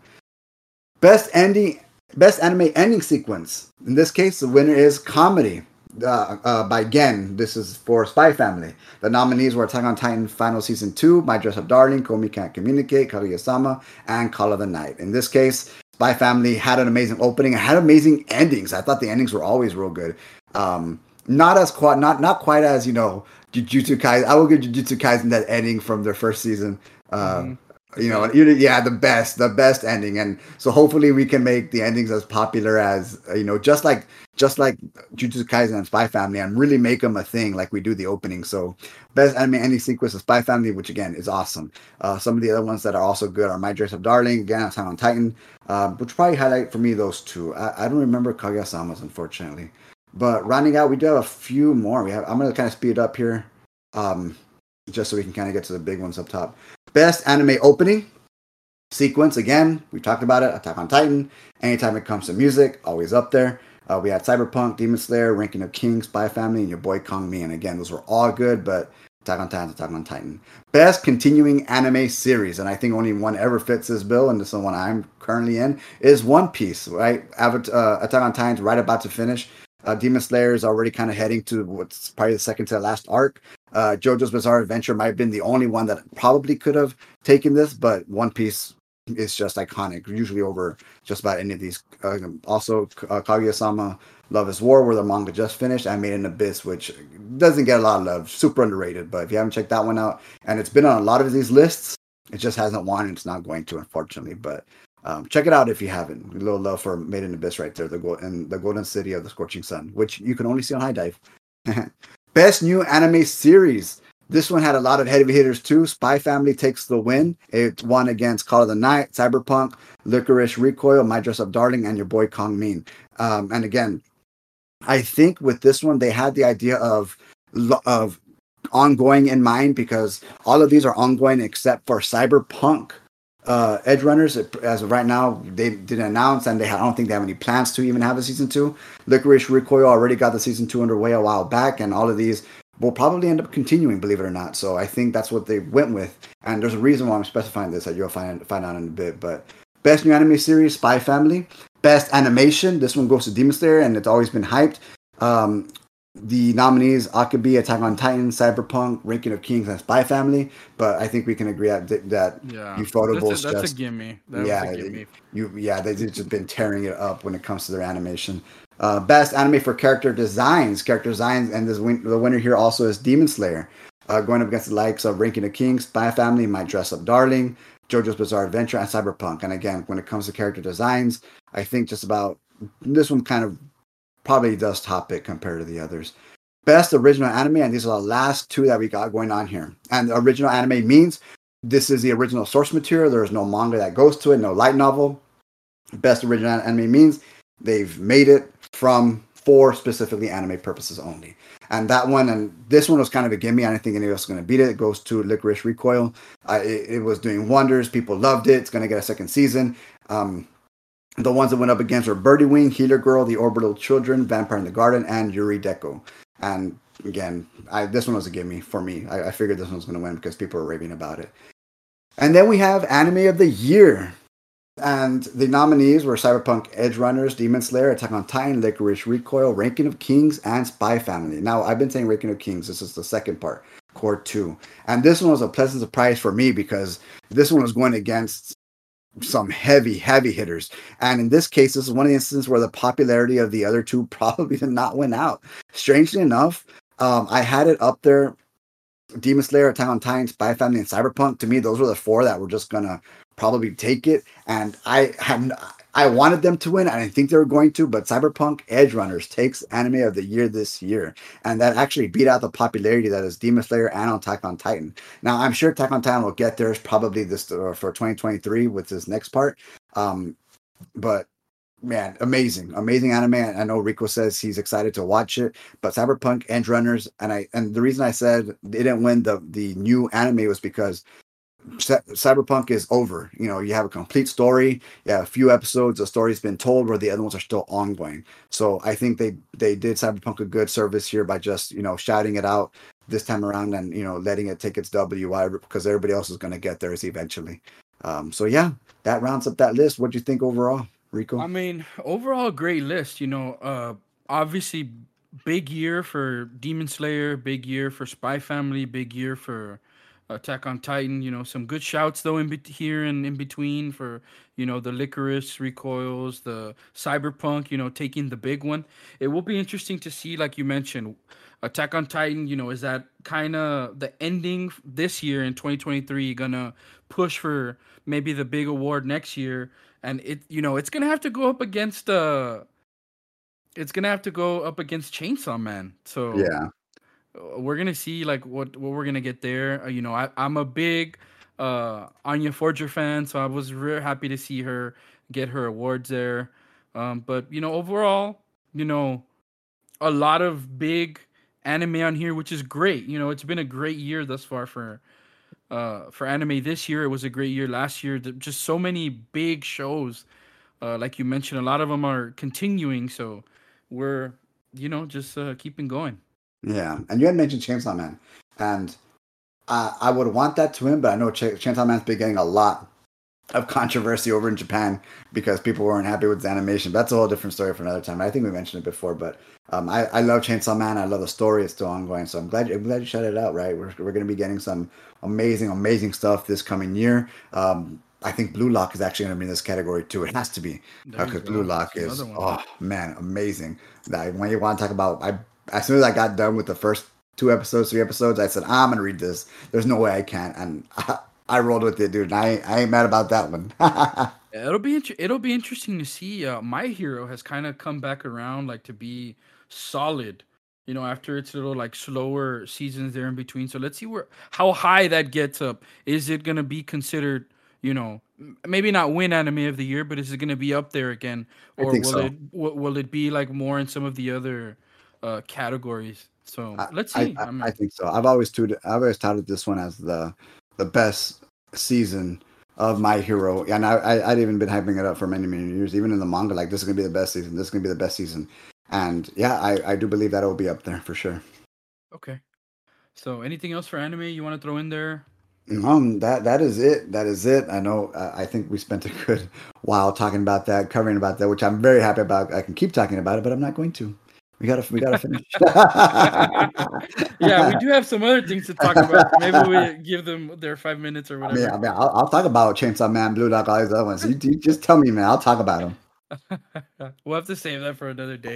Best ending Best anime ending sequence. In this case, the winner is comedy uh, uh, by Gen. This is for Spy Family. The nominees were Attack on Titan Final Season 2, My Dress Up Darling, Komi Can't Communicate, Kaguya-sama, and Call of the Night. In this case, Spy Family had an amazing opening and had amazing endings. I thought the endings were always real good. Um, not as quite, not not quite as you know Jujutsu Kaisen. I will give Jujutsu Kaisen that ending from their first season. Um, mm-hmm. you know yeah. the best the best ending. And so hopefully we can make the endings as popular as you know just like just like Jujutsu Kaisen and Spy Family and really make them a thing like we do the opening. So best anime ending sequence of Spy Family which again is awesome. Uh, some of the other ones that are also good are My Dress Up Darling again Attack on Titan uh, which probably highlight for me those two. I, I don't remember Kaguya-sama's unfortunately but rounding out we do have a few more we have I'm gonna kind of speed up here um just so we can kind of get to the big ones up top Best anime opening sequence. Again, we talked about it. Attack on Titan. Anytime it comes to music, always up there. Uh, we had Cyberpunk, Demon Slayer, Ranking of Kings, Spy Family, and your boy Kong Me. And again, those were all good, but Attack on Titan, Attack on Titan. Best continuing anime series, and I think only one ever fits this bill, and this is the one I'm currently in, is One Piece, right? Avatar, uh, Attack on Titan's right about to finish. Uh, Demon Slayer is already kind of heading to what's probably the second to the last arc. Uh, JoJo's Bizarre Adventure might have been the only one that probably could have taken this, but One Piece is just iconic, usually over just about any of these. Uh, also, uh, Kaguya-sama Love is War, where the manga just finished, I Made in Abyss, which doesn't get a lot of love, super underrated. But if you haven't checked that one out, and it's been on a lot of these lists, it just hasn't won, and it's not going to, unfortunately. But um, check it out if you haven't. A little love for Made in Abyss right there, the go- and the Golden City of the Scorching Sun, which you can only see on HIDIVE. Best new anime series. This one had a lot of heavy hitters too. Spy Family takes the win. It won against Call of the Night, Cyberpunk, Lycoris Recoil, My Dress Up Darling, and your boy Kong Min. Um, and again, I think with this one they had the idea of of ongoing in mind because all of these are ongoing except for Cyberpunk uh, Edgerunners, as of right now, they didn't announce, and they I don't think they have any plans to even have a season two. Lycoris Recoil already got the season two underway a while back, and all of these will probably end up continuing, believe it or not. So I think that's what they went with, and there's a reason why I'm specifying this that you'll find find out in a bit. But best new anime series, Spy Family. Best animation, this one goes to Demon Slayer, and it's always been hyped. Um, the nominees Akebi, Attack on Titan, Cyberpunk, Ranking of Kings, and Spy Family. But I think we can agree that that yeah. Ufotable that's, a, that's just, a gimme. That yeah, a gimme. you yeah they've just been tearing it up when it comes to their animation. Uh, best anime for character designs, character designs, and this win- the winner here also is Demon Slayer, uh, going up against the likes of Ranking of Kings, Spy Family, My Dress Up Darling, JoJo's Bizarre Adventure, and Cyberpunk. And again, when it comes to character designs, I think just about this one kind of probably does top it compared to the others. Best original anime, and these are the last two that we got going on here. And original anime means this is the original source material. There is no manga that goes to it, no light novel. Best original anime means they've made it from for specifically anime purposes only. And that one and this one was kind of a gimme. I didn't think else was going to beat it. It goes to Lycoris Recoil. It, it, was doing wonders. People loved it. It's going to get a second season. Um, the ones that went up against were Birdie Wing, Healer Girl, The Orbital Children, Vampire in the Garden, and Yurei Deco. And again, I, this one was a gimme for me. I, I figured this one was going to win because people were raving about it. And then we have Anime of the Year. And the nominees were Cyberpunk Edgerunners, Demon Slayer, Attack on Titan, Lycoris Recoil, Ranking of Kings, and Spy Family. Now, I've been saying Ranking of Kings. This is the second part, Cour 2. And this one was a pleasant surprise for me because this one was going against some heavy, heavy hitters. And in this case, this is one of the instances where the popularity of the other two probably did not win out. Strangely enough, Um, I had it up there. Demon Slayer, Attack on Titan, Spy Family, and Cyberpunk. To me, those were the four that were just gonna probably take it. And I had I wanted them to win, and I think they were going to, but Cyberpunk Edgerunners takes anime of the year this year, and that actually beat out the popularity that is Demon Slayer and Attack on Titan. Now, I'm sure Attack on Titan will get theirs probably this uh, for 2023 with this next part. Um, but man, amazing, amazing anime. I know Rico says he's excited to watch it, but Cyberpunk Edgerunners, and I and the reason I said they didn't win the the new anime was because Cyberpunk is over. You know, you have a complete story. Have a few episodes. The story's been told, where the other ones are still ongoing. So I think they they did Cyberpunk a good service here by just you know shouting it out this time around and you know letting it take its W because everybody else is going to get theirs eventually. Um, so yeah, that rounds up that list. What do you think overall, Rico? I mean, overall, great list. You know, uh, obviously, big year for Demon Slayer, big year for Spy Family, big year for Attack on Titan. You know, some good shouts though in be- here and in between for you know the Lycoris recoils, the Cyberpunk. You know, taking the big one. It will be interesting to see, like you mentioned, Attack on Titan. You know, is that kind of the ending this year in 2023 gonna push for maybe the big award next year? And it, you know, it's gonna have to go up against uh it's gonna have to go up against Chainsaw Man. So yeah, we're gonna see like what what we're gonna get there. Uh, you know, I, I'm a big uh Anya Forger fan, so I was real happy to see her get her awards there. Um, but you know, overall, you know, a lot of big anime on here, which is great. You know, it's been a great year thus far for uh for anime this year. It was a great year last year. Just so many big shows. Uh, like you mentioned, a lot of them are continuing. So we're you know just uh, keeping going. Yeah, and you had mentioned Chainsaw Man, and uh, I would want that to win, but I know Ch- Chainsaw Man's been getting a lot of controversy over in Japan because people weren't happy with the animation. That's a whole different story for another time. I think we mentioned it before, but um, I, I love Chainsaw Man. I love the story. It's still ongoing, so I'm glad I'm glad you shut it out. Right, we're we're going to be getting some amazing, amazing stuff this coming year. Um, I think Blue Lock is actually going to be in this category too. It has to be because uh, Blue Lock is oh man, amazing. That when you want to talk about, I as soon as I got done with the first two episodes, three episodes, I said, I'm gonna read this. There's no way I can't, and I, I rolled with it, dude. And I, I ain't mad about that one. it'll be inter- it'll be interesting to see. Uh, My Hero has kind of come back around, like to be solid. You know, after its little like slower seasons there in between. So let's see where how high that gets up. Is it gonna be considered? You know, maybe not win anime of the year, but is it gonna be up there again, or will so. it will, will it be like more in some of the other uh, categories. So let's see. I, I, I, think so. I've always touted, I've always touted this one as the the best season of My Hero, and I, I would even been hyping it up for many many years, even in the manga. Like this is gonna be the best season. This is gonna be the best season, and yeah, I I do believe that it will be up there for sure. Okay. So anything else for anime you want to throw in there? Um, that that is it. That is it. I know. Uh, I think we spent a good while talking about that, covering about that, which I'm very happy about. I can keep talking about it, but I'm not going to. We gotta we gotta finish. yeah, we do have some other things to talk about. Maybe we give them their five minutes or whatever. I mean, I mean I'll, I'll talk about Chainsaw Man, Blue Lock, all these other ones. You, you just tell me, man. I'll talk about them. we'll have to save that for another day.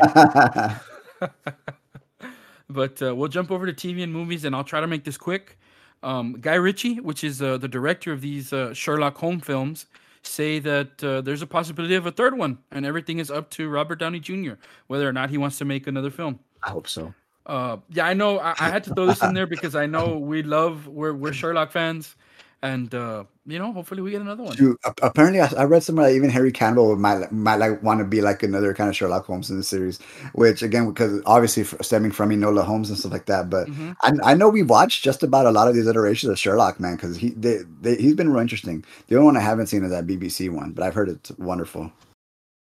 but uh, we'll jump over to TV and movies, and I'll try to make this quick. Um, Guy Ritchie, which is uh, the director of these uh, Sherlock Holmes films, say that uh, there's a possibility of a third one, and everything is up to Robert Downey Jr. whether or not he wants to make another film. I hope so. Uh, yeah, I know. I, I had to throw this in there because I know we love we're we're Sherlock fans, and uh, you know, hopefully we get another one. Dude, apparently, I, I read somewhere that even Harry Cavill might might like want to be like another kind of Sherlock Holmes in the series. Which again, because obviously stemming from Enola Holmes and stuff like that. But mm-hmm. I, I know we watched just about a lot of these iterations of Sherlock, man, because he they, they, he's been real interesting. The only one I haven't seen is that BBC one, but I've heard it's wonderful.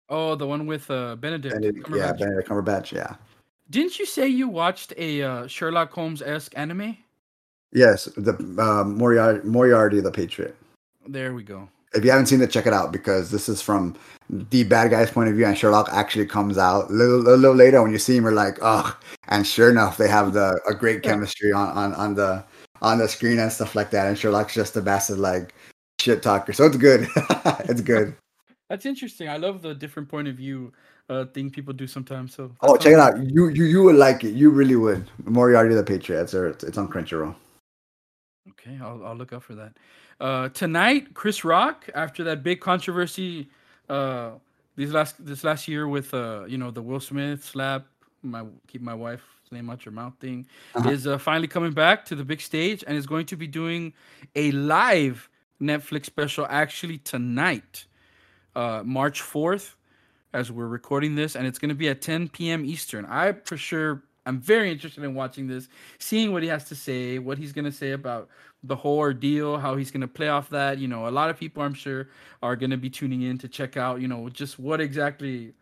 Oh, the one with uh, Benedict. Benedict yeah, Benedict Cumberbatch. Yeah. Didn't you say you watched a uh, Sherlock Holmes esque anime? Yes, the uh, Moriarty, Moriarty the Patriot. There we go. If you haven't seen it, check it out because this is from the bad guy's point of view, and Sherlock actually comes out a little, a little later when you see him. We're like, oh, and sure enough, they have the a great chemistry on, on on the on the screen and stuff like that. And Sherlock's just a bastard like shit talker, so it's good. it's good. That's interesting. I love the different point of view uh, thing people do sometimes. So oh, check it out. You you you would like it. You really would. Moriarty the Patriots. Or it's on Crunchyroll. Okay, I'll I'll look up for that. Uh, tonight, Chris Rock, after that big controversy, uh, these last this last year with uh, you know, the Will Smith slap, my keep my wife's name out your mouth thing, uh-huh. is uh, finally coming back to the big stage and is going to be doing a live Netflix special actually tonight, uh, March fourth, as we're recording this, and it's going to be at 10 p.m. Eastern. I for sure I'm very interested in watching this, seeing what he has to say, what he's going to say about the whole ordeal, how he's going to play off that. You know, a lot of people I'm sure are going to be tuning in to check out, you know, just what exactly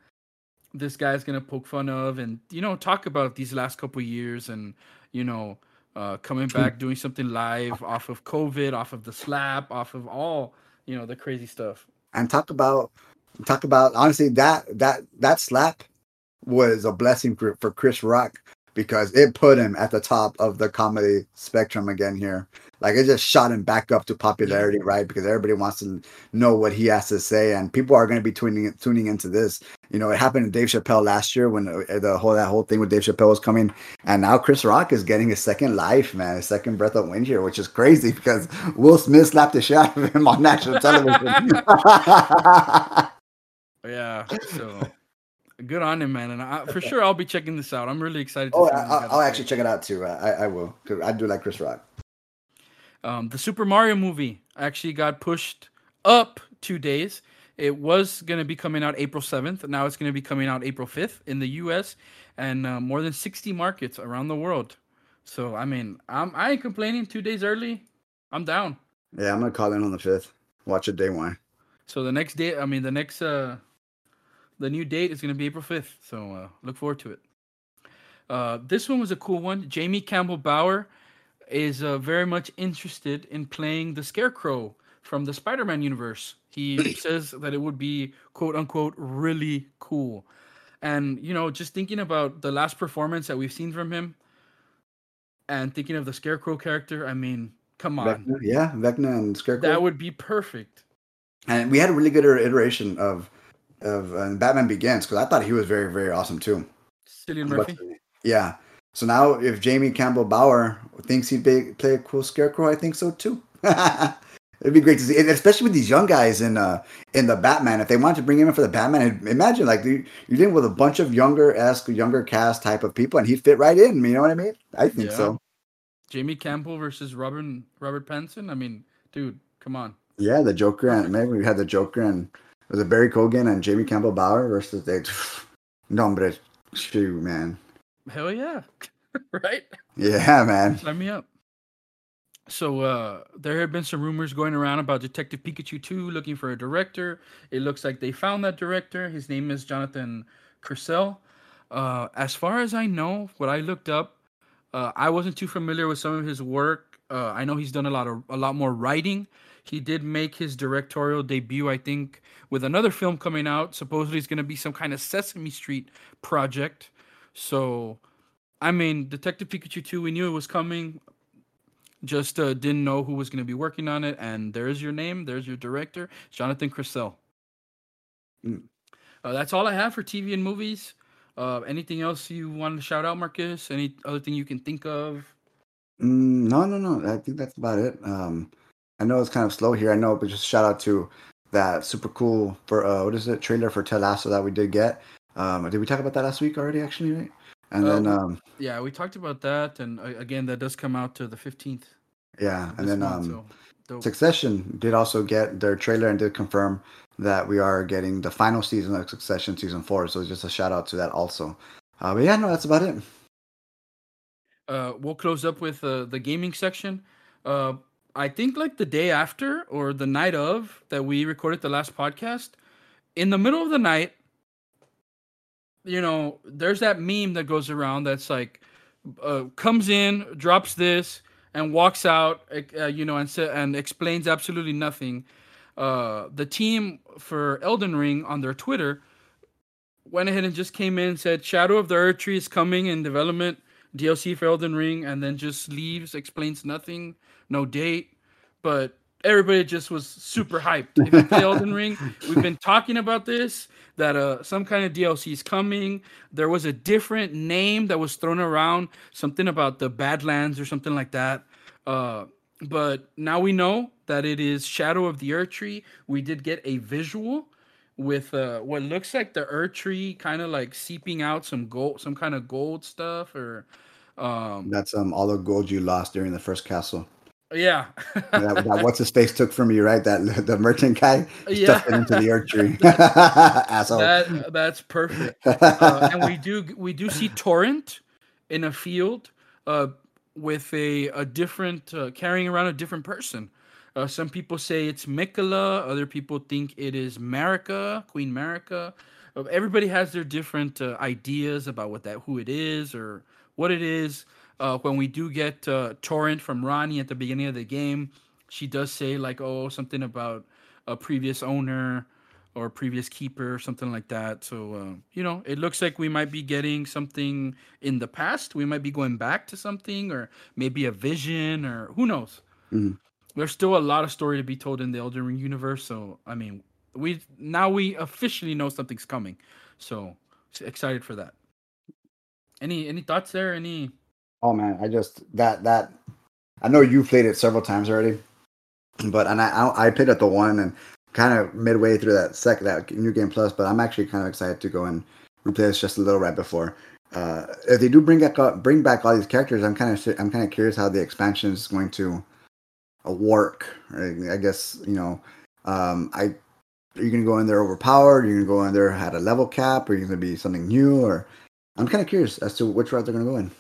this guy's going to poke fun of and, you know, talk about these last couple years and, you know, uh, coming back, doing something live off of COVID, off of the slap, off of all, you know, the crazy stuff. And talk about, talk about, honestly, that, that, that slap was a blessing for, for Chris Rock because it put him at the top of the comedy spectrum again here. Like it just shot him back up to popularity, right? Because everybody wants to know what he has to say, and people are going to be tuning tuning into this. You know, it happened to Dave Chappelle last year when uh, the whole that whole thing with Dave Chappelle was coming, and now Chris Rock is getting a second life, man, a second breath of wind here, which is crazy because Will Smith slapped the shit out of him on national television. yeah, so good on him, man. And I, for sure, I'll be checking this out. I'm really excited. oh, I, will actually check it out too. I, I will. I do like Chris Rock. Um, the Super Mario movie actually got pushed up two days. It was going to be coming out April 7th. Now it's going to be coming out April 5th in the US and uh, more than 60 markets around the world. So, I mean, I'm, I ain't complaining. Two days early, I'm down. Yeah, I'm going to call in on the 5th. Watch it day one. So, the next day, I mean, the next, uh, the new date is going to be April 5th. So, uh, look forward to it. Uh, this one was a cool one. Jamie Campbell Bower is uh, very much interested in playing the Scarecrow from the Spider-Man universe. He says that it would be quote unquote really cool. And you know, just thinking about the last performance that we've seen from him, and thinking of the Scarecrow character, I mean, come on, Vecna, yeah, Vecna and Scarecrow. That would be perfect. And we had a really good iteration of of uh, Batman Begins because I thought he was very very awesome too. Cillian Murphy. yeah, so now, if Jamie Campbell Bower thinks he'd be, play a cool Scarecrow, I think so too. It'd be great to see, especially with these young guys in uh in the Batman. If they wanted to bring him in for the Batman, imagine like you you dealing with a bunch of younger esque, younger cast type of people, and he'd fit right in. You know what I mean? I think yeah. so. Jamie Campbell versus Robin Robert Pattinson. I mean, dude, come on. Yeah, the Joker, and maybe we had the Joker and was it Barry Keoghan and Jamie Campbell Bower versus they. No, but shoot, man. Hell yeah. right? Yeah, man. Sign me up. So uh, there have been some rumors going around about Detective Pikachu 2 looking for a director. It looks like they found that director. His name is Jonathan Krisel. Uh, as far as I know, what I looked up, uh, I wasn't too familiar with some of his work. Uh, I know he's done a lot of a lot more writing. He did make his directorial debut, I think, with another film coming out. Supposedly, it's going to be some kind of Sesame Street project. So, I mean, Detective Pikachu 2, we knew it was coming. Just uh, didn't know who was going to be working on it. And there's your name. There's your director, Jonathan Krisel. Mm. Uh, that's all I have for TV and movies. Uh, anything else you want to shout out, Marcus? Any other thing you can think of? Mm, no, no, no. I think that's about it. Um, I know it's kind of slow here. I know, but just shout out to that super cool for uh, what is it trailer for Ted Lasso that we did get. Um, did we talk about that last week already? Actually, right? And uh, then um, yeah, we talked about that, and uh, again, that does come out to the fifteenth. Yeah, and then month, um, so Succession did also get their trailer and did confirm that we are getting the final season of Succession, season four. So just a shout out to that also. Uh, but yeah, no, that's about it. Uh, we'll close up with uh, the gaming section. Uh, I think like the day after or the night of that we recorded the last podcast, in the middle of the night, you know, there's that meme that goes around that's like, uh, comes in, drops this, and walks out, uh, you know, and sa- and explains absolutely nothing. Uh, the team for Elden Ring on their Twitter went ahead and just came in, said Shadow of the Erdtree is coming in development, DLC for Elden Ring, and then just leaves, explains nothing, no date. But everybody just was super hyped. If you play Elden Ring, we've been talking about this that uh some kind of DLC is coming. There was a different name that was thrown around, something about the Badlands or something like that. Uh, but now we know that it is Shadow of the Erdtree. We did get a visual with uh what looks like the Erdtree kind of like seeping out some gold, some kind of gold stuff or um That's um all the gold you lost during the first castle. yeah. that, that what's his face took from you, right? That the merchant guy Yeah. stuffed it into the Erdtree. Asshole. that that's perfect. Uh, and we do we do see Torrent in a field uh, with a a different uh, carrying around a different person. Uh, some people say it's Miquella, other people think it is Marika, Queen Marika. Uh, Everybody has their different uh, ideas about what that who it is or what it is. Uh, when we do get uh, Torrent from Ranni at the beginning of the game, she does say like, "Oh, something about a previous owner." or previous keeper or something like that. So uh, you know, it looks like we might be getting something in the past. We might be going back to something, or maybe a vision, or who knows. Mhm. There's still a lot of story to be told in the Elden Ring universe. So I mean, we now we officially know something's coming. So excited for that. Any any thoughts there? Any? Oh man, I just that that I know you played it several times already, but and I I, played at the one and kind of midway through that second that new game plus, but I'm actually kind of excited to go and replay this just a little right before. Uh, if they do bring back bring back all these characters, I'm kind of I'm kind of curious how the expansion is going to work. Right? I guess you know, um, I are you gonna go in there overpowered? You're gonna go in there at a level cap? Or you gonna be something new? Or I'm kind of curious as to which route they're gonna go in.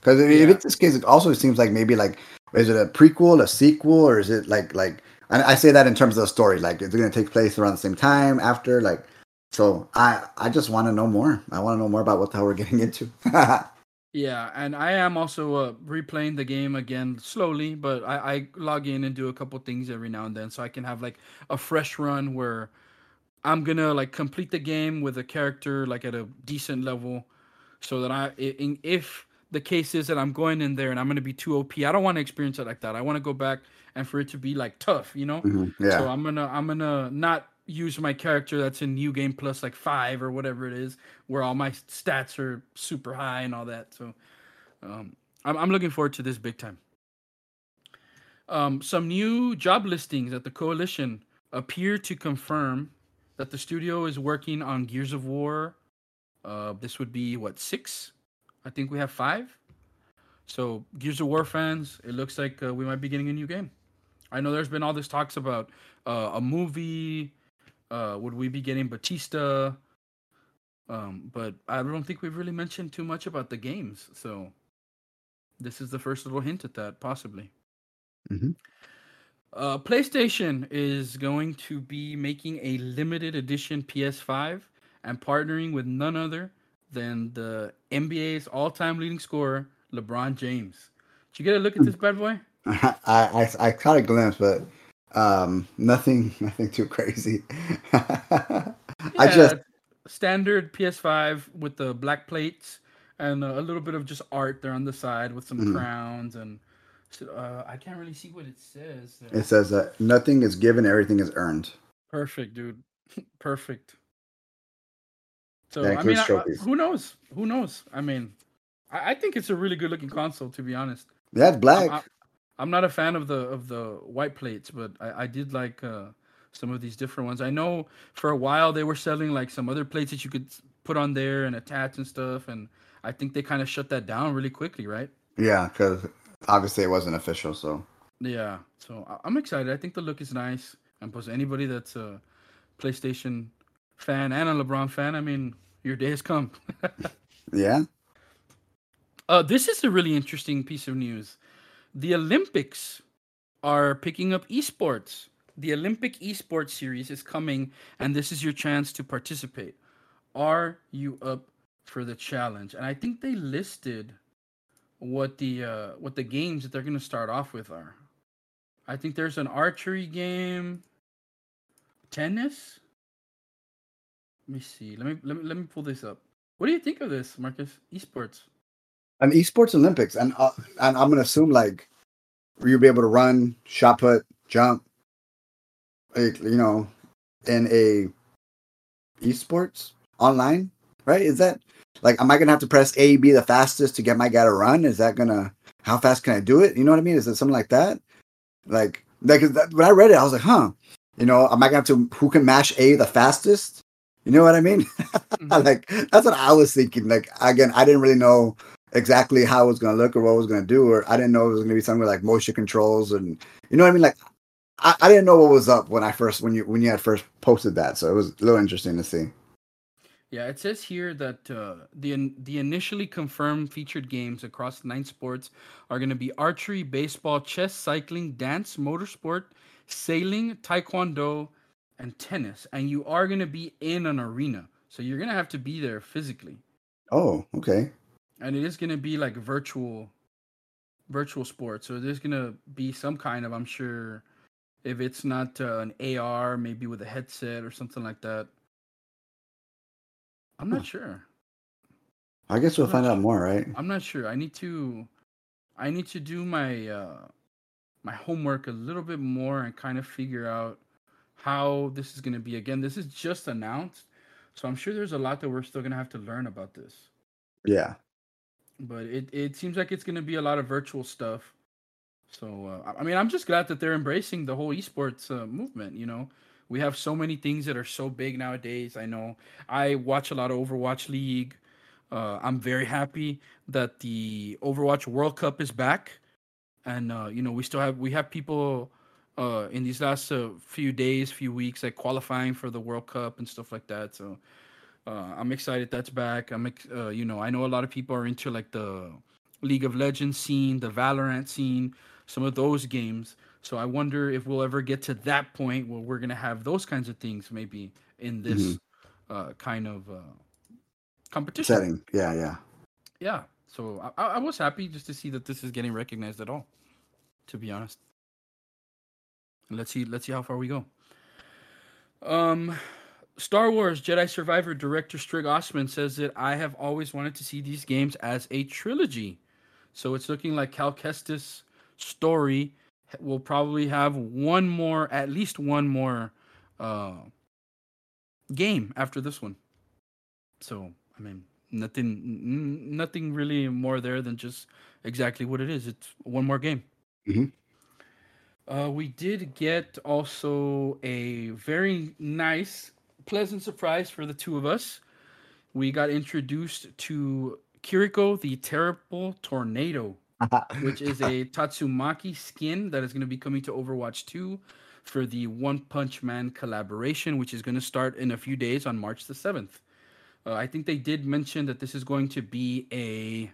Because if Yeah. it's this case, it also seems like maybe like is it a prequel, a sequel, or is it like like? And I say that in terms of the story, like it's going to take place around the same time after, like. So I I just want to know more. I want to know more about what the hell we're getting into. Yeah, and I am also uh, replaying the game again slowly, but I, I log in and do a couple things every now and then, so I can have like a fresh run where I'm gonna like complete the game with a character like at a decent level, so that I in, if the case is that I'm going in there and I'm gonna be too OP, I don't want to experience it like that. I want to go back and for it to be like tough, you know. Mhm, yeah. So I'm gonna I'm gonna not use my character that's in New Game Plus like five or whatever it is, where all my stats are super high and all that. So um, I'm I'm looking forward to this big time. Um, some new job listings at the coalition appear to confirm that the studio is working on Gears of War. Uh, this would be what six? I think we have five. So Gears of War fans, it looks like uh, we might be getting a new game. I know there's been all this talks about uh, a movie. Uh, would we be getting Batista? Um, but I don't think we've really mentioned too much about the games. So this is the first little hint at that, possibly. Mhm. Uh, PlayStation is going to be making a limited edition PS5 and partnering with none other than the NBA's all-time leading scorer, LeBron James. Did you get a look at this bad boy? I, I I caught a glimpse, but um, nothing nothing too crazy. I just Yeah, standard PS5 with the black plates and uh, a little bit of just art there on the side with some Mhm. crowns and uh, I can't really see what it says. there. it says that nothing is given, everything is earned. Perfect, dude. Perfect. So I mean, I- who knows? Who knows? I mean, I, I think it's a really good looking console, to be honest. Yeah, it's black. I'm not a fan of the of the white plates, but I, I did like uh, some of these different ones. I know for a while they were selling like some other plates that you could put on there and attach and stuff, and I think they kind of shut that down really quickly, right? yeah, because obviously it wasn't official. So Yeah. So I- I'm excited. I think the look is nice, and plus anybody that's a PlayStation fan and a LeBron fan, I mean, your day has come. yeah, Uh, this is a really interesting piece of news. The Olympics are picking up esports. The Olympic esports series is coming, and this is your chance to participate. Are you up for the challenge? And I think they listed what the uh, what the games that they're going to start off with are. I think there's an archery game, tennis. Let me see. Let me let me let me pull this up. What do you think of this, Marcus? Esports. An esports Olympics, and uh, and I'm gonna assume like you'll be able to run, shot put, jump, like, you know, in a esports online, right? Is that like, am I gonna have to press A, B the fastest to get my guy to run? Is that gonna, how fast can I do it? You know what I mean? Is it something like that? Like, like that, when I read it, I was like, huh, you know, am I gonna have to, who can mash A the fastest? You know what I mean? Mm-hmm. like, that's what I was thinking. Like, again, I didn't really know exactly how it was gonna look or what it was gonna do, or I didn't know it was gonna be something like motion controls and, you know what I mean? Like, I, I didn't know what was up when I first, when you, when you had first posted that. So it was a little interesting to see. Yeah, it says here that uh, the the initially confirmed featured games across nine sports are going to be archery, baseball, chess, cycling, dance, motorsport, sailing, taekwondo, and tennis. And you are going to be in an arena, so you're going to have to be there physically. Oh, okay. And it is going to be like virtual, virtual sports. So there's going to be some kind of, I'm sure, if it's not uh, an AR, maybe with a headset or something like that I'm not sure. I guess we'll find sure. out more, right? I'm not sure. I need to I need to do my uh my homework a little bit more and kind of figure out how this is going to be. Again, this is just announced, so I'm sure there's a lot that we're still going to have to learn about this. Yeah. But it it seems like it's going to be a lot of virtual stuff. So uh, I mean, I'm just glad that they're embracing the whole esports uh, movement. You know, we have so many things that are so big nowadays. I know I watch a lot of Overwatch League. Uh, I'm very happy that the Overwatch World Cup is back, and uh, you know we still have we have people uh, in these last uh, few days, few weeks, like qualifying for the World Cup and stuff like that. So uh, I'm excited that's back. I'm uh, you know I know a lot of people are into like the League of Legends scene, the Valorant scene, some of those games. So I wonder if we'll ever get to that point where we're gonna have those kinds of things maybe in this mm-hmm. uh, kind of uh, competition setting. Yeah, yeah, yeah. So I, I was happy just to see that this is getting recognized at all. To be honest, and let's see, let's see how far we go. Um, Star Wars Jedi Survivor director Stig Asmussen says that I have always wanted to see these games as a trilogy. So it's looking like Cal Kestis' story will probably have one more, at least one more uh, game after this one. So, I mean, nothing, n- nothing really more there than just exactly what it is. It's one more game. Mm-hmm. Uh, we did get also a very nice, pleasant surprise for the two of us. We got introduced to Kiriko, the terrible tornado which is a Tatsumaki skin that is going to be coming to Overwatch 2 for the One Punch Man collaboration, which is going to start in a few days on March the 7th. Uh, I think they did mention that this is going to be a,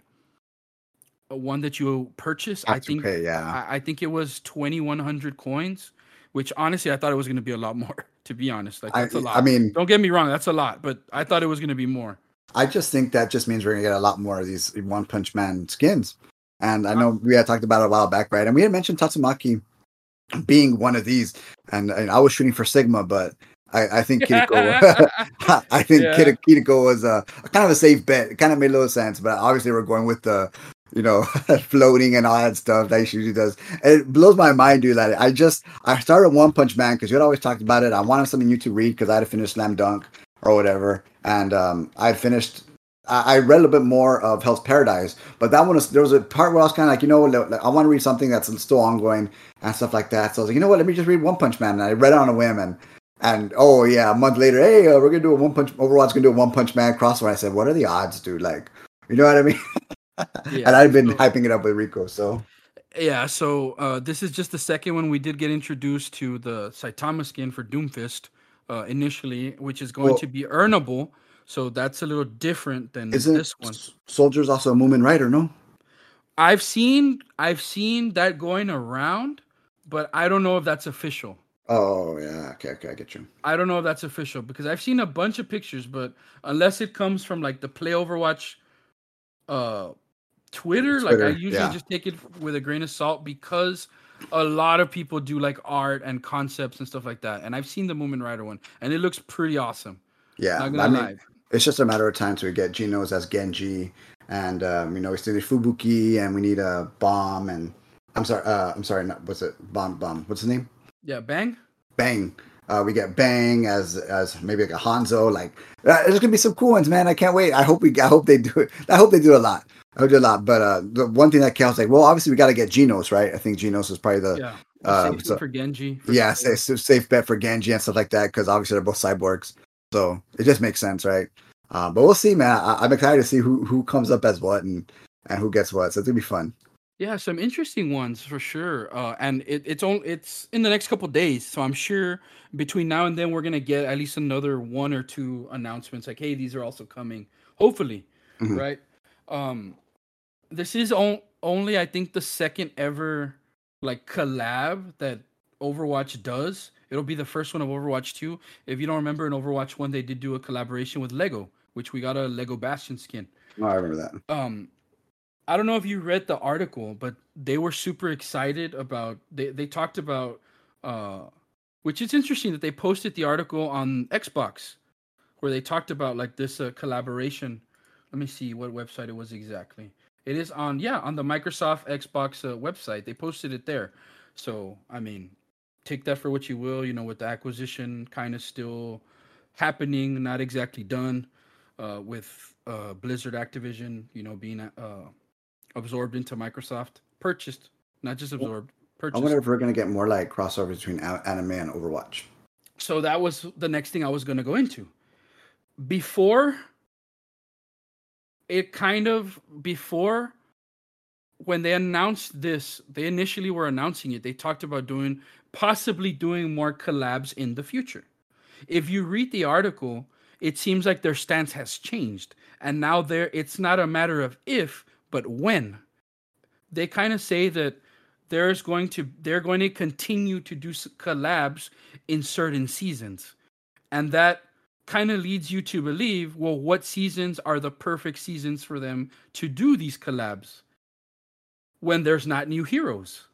one that you purchase. I think, pay, yeah. I, I think it was 2,100 coins, which honestly, I thought it was going to be a lot more, to be honest. Like, that's I, a lot. I mean, don't get me wrong, that's a lot, but I thought it was going to be more. I just think that just means we're going to get a lot more of these One Punch Man skins. And I know we had talked about it a while back, right? And we had mentioned Tatsumaki being one of these, and, and I was shooting for Sigma, but I, I think Kiriko, I think yeah. Kiriko was a, a, kind of a safe bet. It kind of made a little sense, but obviously we're going with the, you know, floating and all that stuff that she usually does. It blows my mind, dude. That I just I started One Punch Man because you had always talked about it. I wanted something new to read because I had to finish Slam Dunk or whatever, and um, I finished I read a little bit more of Hell's Paradise, but that one was there was a part where I was kind of like, you know, I want to read something that's still ongoing and stuff like that. So I was like, you know what, let me just read One Punch Man, and I read it on a whim, and and oh yeah, a month later, hey, uh, we're gonna do a One Punch Overwatch gonna do a One Punch Man crossover. I said, what are the odds, dude? Like, you know what I mean? yeah, and I've been so, hyping it up with Rico, so. Yeah, so uh, this is just the second one we did get introduced to the Saitama skin for Doomfist uh, initially, which is going well, to be earnable so that's a little different than Isn't this one. Soldiers also a Mumen Rider, no? I've seen I've seen that going around, but I don't know if that's official. Oh yeah, okay, okay, I get you. I don't know if that's official because I've seen a bunch of pictures, but unless it comes from like the Play Overwatch uh Twitter, Twitter like I usually yeah. just take it with a grain of salt because a lot of people do like art and concepts and stuff like that. And I've seen the Mumen Rider one and it looks pretty awesome. Yeah, I mean, it's just a matter of time to get Genos as Genji, and um, you know we still need Fubuki, and we need a bomb, and I'm sorry, uh, I'm sorry, not, what's it? Bomb, bomb. What's his name? Yeah, Bang. Bang. Uh, we get Bang as as maybe like a Hanzo. Like uh, there's gonna be some cool ones, man. I can't wait. I hope we. I hope they do it. I hope they do a lot. I hope they do a lot. But uh, the one thing that counts, like, well, obviously we got to get Genos, right? I think Genos is probably the Yeah. Uh, Safe so- for Genji. for yeah safe, safe bet for Genji and stuff like that because obviously they're both cyborgs. So it just makes sense, right? Uh, but we'll see, man. I, I'm excited to see who who comes up as what and and who gets what. So it's gonna be fun. Yeah, some interesting ones for sure. Uh, and it, it's on it's in the next couple days, so I'm sure between now and then we're gonna get at least another one or two announcements like, hey, these are also coming. Hopefully, Mhm. right? Um, this is on, only I think the second ever like collab that Overwatch does. It'll be the first one of Overwatch 2. If you don't remember in Overwatch 1, they did do a collaboration with Lego, which we got a Lego Bastion skin Oh, I remember that. um I don't know if you read the article, but they were super excited about they they talked about uh which is interesting that they posted the article on Xbox where they talked about like this uh, collaboration. Let me see what website it was exactly. It is on yeah, on the Microsoft Xbox uh, website. They posted it there. So, I mean, take that for what you will, you know, with the acquisition kind of still happening, not exactly done uh, with uh, Blizzard Activision, you know, being uh, absorbed into Microsoft, purchased, not just absorbed, Purchased. I wonder if we're gonna get more like crossovers between anime and Overwatch. So that was the next thing I was going to go into. Before it kind of before when they announced this, they initially were announcing it. They talked about doing possibly doing more collabs in the future. If you read the article, it seems like their stance has changed and now there it's not a matter of if but when. They kind of say that there's going to they're going to continue to do collabs in certain seasons. And that kind of leads you to believe, well, what seasons are the perfect seasons for them to do these collabs when there's not new heroes?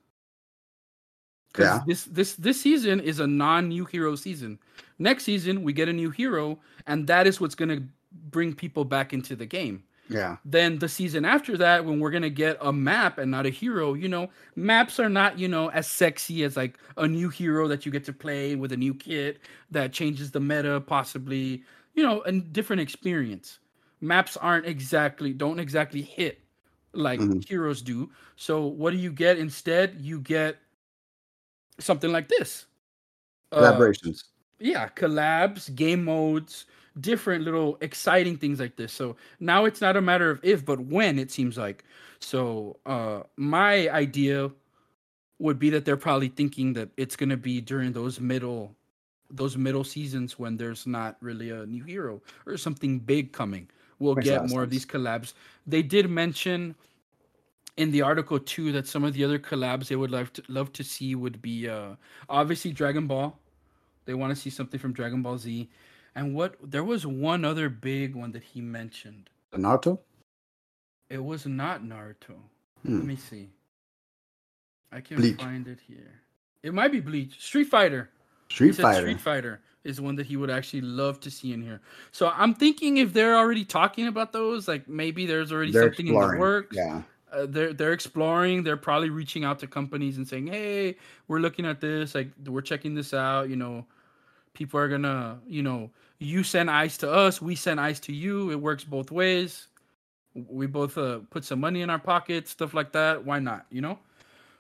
Because Yeah. this this this season is a non-new hero season. Next season we get a new hero, and that is what's gonna bring people back into the game Yeah, then the season after that when we're gonna get a map and not a hero you know? Maps are not you know as sexy as like a new hero that you get to play with a new kit that changes the meta possibly you know a different experience. Maps aren't exactly don't exactly hit like Mhm. heroes do. So what do you get instead? You get something like this. Uh, collaborations. yeah collabs game modes different little exciting things like this. So now it's not a matter of if but when it seems like. So uh my idea would be that they're probably thinking that it's going to be during those middle those middle seasons when there's not really a new hero or something big coming. We'll Makes get more of these collabs. They did mention in the article too that some of the other collabs they would love to love to see would be uh obviously Dragon Ball. They want to see something from Dragon Ball Z. And what there was one other big one that he mentioned. Naruto. It was not Naruto. Hmm. Let me see. I can Bleach. find it here. It might be Bleach. Street Fighter. Street Fighter. Street Fighter is one that he would actually love to see in here. So I'm thinking if they're already talking about those, like maybe there's already They're something in the works. Yeah, uh, they're they're exploring. They're probably reaching out to companies and saying, "Hey, we're looking at this. Like, we're checking this out. You know, people are gonna, you know, you send ice to us, we send ice to you. It works both ways. We both uh, put some money in our pockets, stuff like that. Why not? You know.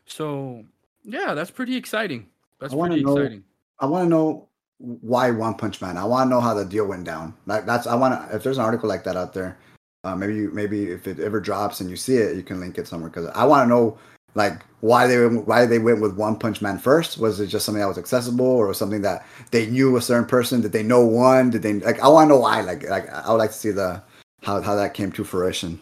So yeah, that's pretty exciting. That's pretty know- exciting. I want to know why One Punch Man. I want to know how the deal went down. Like that's I want to. If there's an article like that out there, uh, maybe you maybe if it ever drops and you see it, you can link it somewhere because I want to know like why they why they went with One Punch Man first. Was it just something that was accessible, or something that they knew a certain person? Did they know one? Did they like? I want to know why. Like like I would like to see the how how that came to fruition.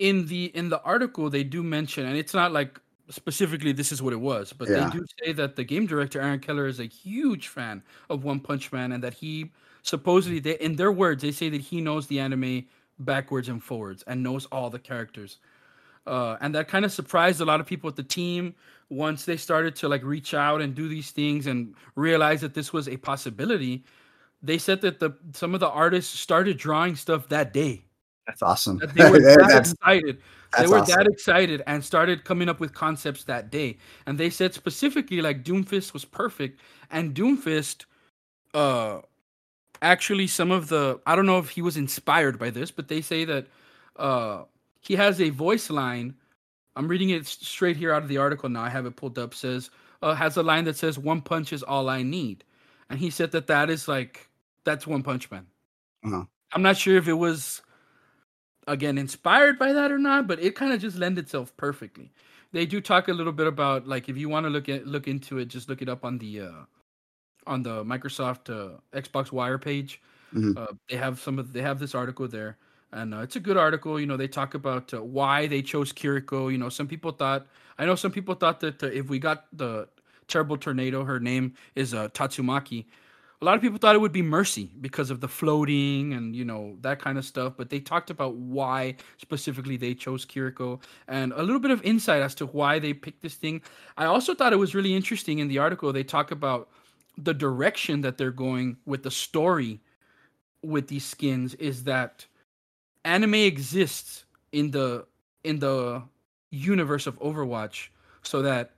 in the in the article they do mention and it's not like specifically this is what it was but Yeah. they do say that the game director aaron keller is a huge fan of one punch man and that he supposedly they in their words they say that he knows the anime backwards and forwards and knows all the characters uh, and that kind of surprised a lot of people at the team once they started to like reach out and do these things and realize that this was a possibility they said that the some of the artists started drawing stuff that day That's awesome. That they were That- that that's- excited. They were awesome. that excited and started coming up with concepts that day. And they said specifically like Doomfist was perfect. And Doomfist, uh, actually some of the I don't know if he was inspired by this, but they say that uh he has a voice line. I'm reading it straight here out of the article now. I have it pulled up. Says uh, has a line that says "One punch is all I need," and he said that that is like that's One Punch Man. Uh-huh. I'm not sure if it was again inspired by that or not, but it kind of just lend itself perfectly. They do talk a little bit about like if you want to look at look into it, just look it up on the uh on the Microsoft uh, Xbox Wire page. Mhm. Uh, they have some of they have this article there, and uh, it's a good article. You know, they talk about uh, why they chose Kiriko. You know, some people thought I know some people thought that uh, if we got the terrible tornado, her name is uh, Tatsumaki. A lot of people thought it would be Mercy because of the floating and you know that kind of stuff. But they talked about why specifically they chose Kiriko and a little bit of insight as to why they picked this thing. I also thought it was really interesting in the article. They talk about the direction that they're going with the story with these skins is that anime exists in the in the universe of Overwatch so that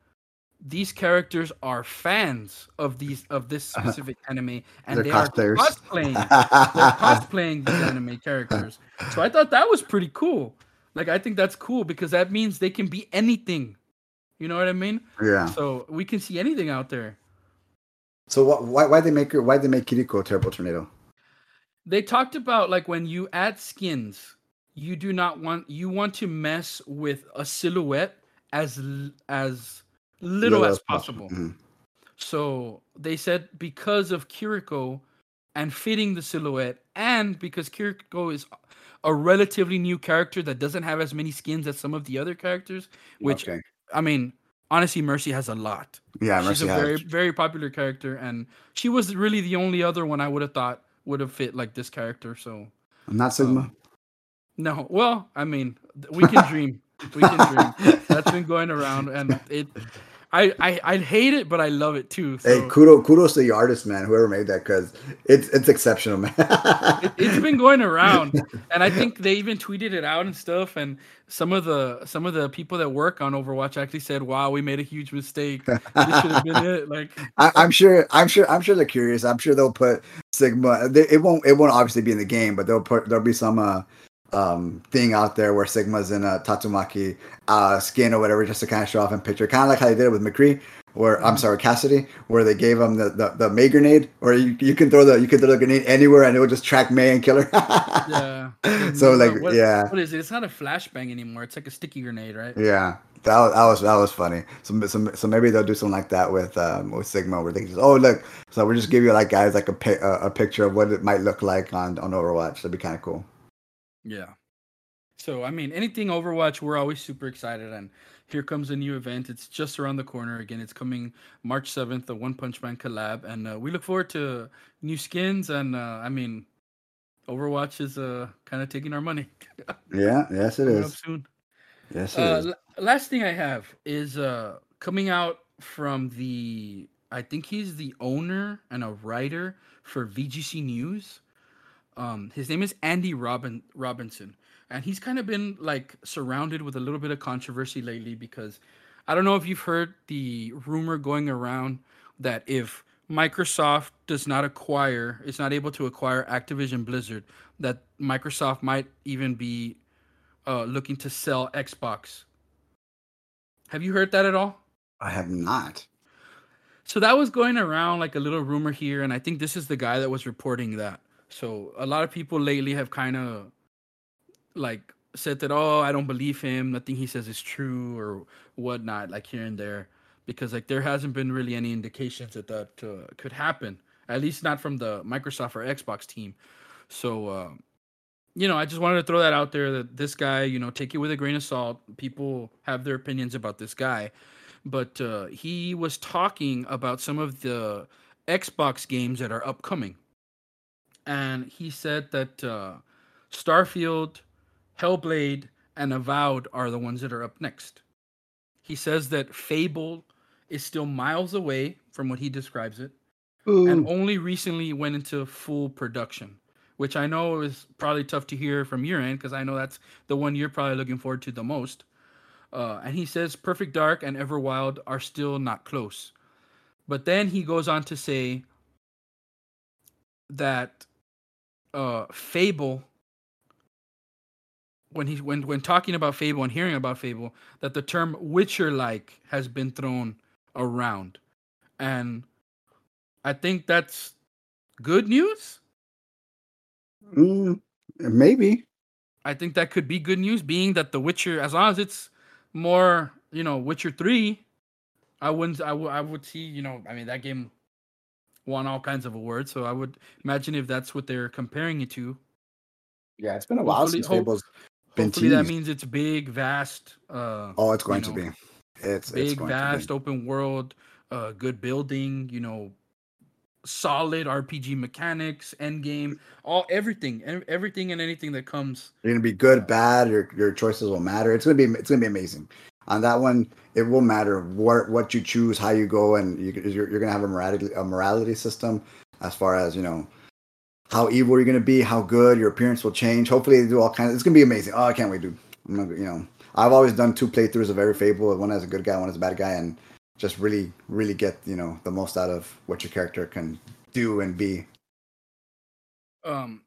these characters are fans of these of this specific anime and They're they are cosplayers. cosplaying they're cosplaying these anime characters. So I thought that was pretty cool. Like I think that's cool because that means they can be anything. You know what I mean? yeah. So we can see anything out there. So what, why why they make why they make Kiriko a terrible tornado? They talked about like when you add skins, you do not want you want to mess with a silhouette as as little, as possible. Mhm. So they said because of Kiriko and fitting the silhouette, and because Kiriko is a relatively new character that doesn't have as many skins as some of the other characters, which Okay. I mean, honestly, Mercy has a lot. Yeah, She's Mercy a has. very very popular character, and she was really the only other one I would have thought would have fit like this character. So I'm Not Sigma. um, no, well, I mean, we can dream. We can dream. That's been going around, and it. I, I I hate it, but I love it too. So hey, kudos kudos to the artist, man. Whoever made that, because it's it's exceptional, man. it's been going around, and I think they even tweeted it out and stuff. And some of the some of the people that work on Overwatch actually said, "Wow, we made a huge mistake. This should have been it." Like, I, I'm sure. I'm sure. I'm sure they're curious. I'm sure they'll put Sigma. They, it won't. It won't obviously be in the game, but they'll put. There'll be some uh, um thing out there where Sigma's in a Tatsumaki uh skin or whatever, just to kind of show off in picture, kind of like how they did it with McCree. Where I'm Mhm. sorry, Cassidy, where they gave him the, the, the May grenade, or you, you can throw the you can throw the grenade anywhere and it will just track May and kill her. yeah. So like what- yeah, what is it? It's not a flashbang anymore. It's like a sticky grenade, right? yeah. That was, that was that was funny. So, so so maybe they'll do something like that with um with Sigma, where they can just oh look, so we'll just give you like guys like a pi- a, a picture of what it might look like on on Overwatch. That'd be kind of cool. Yeah. So I mean, anything Overwatch, we're always super excited, and here comes a new event. It's just around the corner. Again, it's coming March seventh, the One Punch Man collab, and uh, we look forward to new skins. And uh, I mean, Overwatch is uh, kind of taking our money. Yeah, yes it up soon. Yes Uh, last thing I have is uh, coming out from the. I think he's the owner and a writer for VGC News. Um, his name is Andy Robin Robinson, and he's kind of been like surrounded with a little bit of controversy lately because I don't know if you've heard the rumor going around that if Microsoft does not acquire, is not able to acquire Activision Blizzard, that Microsoft might even be uh, looking to sell Xbox. Have you heard that at all? I have not. So that was going around like a little rumor here, and I think this is the guy that was reporting that. So a lot of people lately have kind of like said that, oh, I don't believe him. Nothing he says is true or whatnot, like here and there, because like there hasn't been really any indications that that uh, could happen. At least not from the Microsoft or Xbox team. So, uh, you know, I just wanted to throw that out there that this guy, you know, take it with a grain of salt. People have their opinions about this guy but uh, he was talking about some of the Xbox games that are upcoming. And he said that uh, Starfield, Hellblade, and Avowed are the ones that are up next. He says that Fable is still miles away from what he describes it, and only recently went into full production, which I know is probably tough to hear from your end because I know that's the one you're probably looking forward to the most. Uh, and he says Perfect Dark and Everwild are still not close. But then he goes on to say that uh, Fable, when he when when talking about Fable and hearing about Fable, that the term Witcher-like has been thrown around, and I think that's good news. Mm, maybe. I think that could be good news, being that The Witcher, as long as it's more, you know, Witcher Three, I wouldn't, I would I would see, you know, I mean that game won all kinds of awards, so I would imagine if that's what they're comparing it to. Yeah, it's been a while Hopefully- since hope- Fable's been Hopefully that means it's big, vast. Uh, oh, it's going you to be. It's it's big, going vast, open world, uh, good building, you know, solid RPG mechanics, end game, all everything, everything and anything that comes. You're gonna be good, bad. Your your choices will matter. It's gonna be it's gonna be amazing. On that one, it will matter what what you choose, how you go, and you, you're you're gonna have a morality a morality system as far as you know how evil you're gonna be, how good your appearance will change. Hopefully, they do all kinds. It's gonna be amazing. Oh, I can't wait, dude. I'm not, you know, I've always done two playthroughs of every Fable, one as a good guy, one as a bad guy, and just really really get you know the most out of what your character can do and be. Um,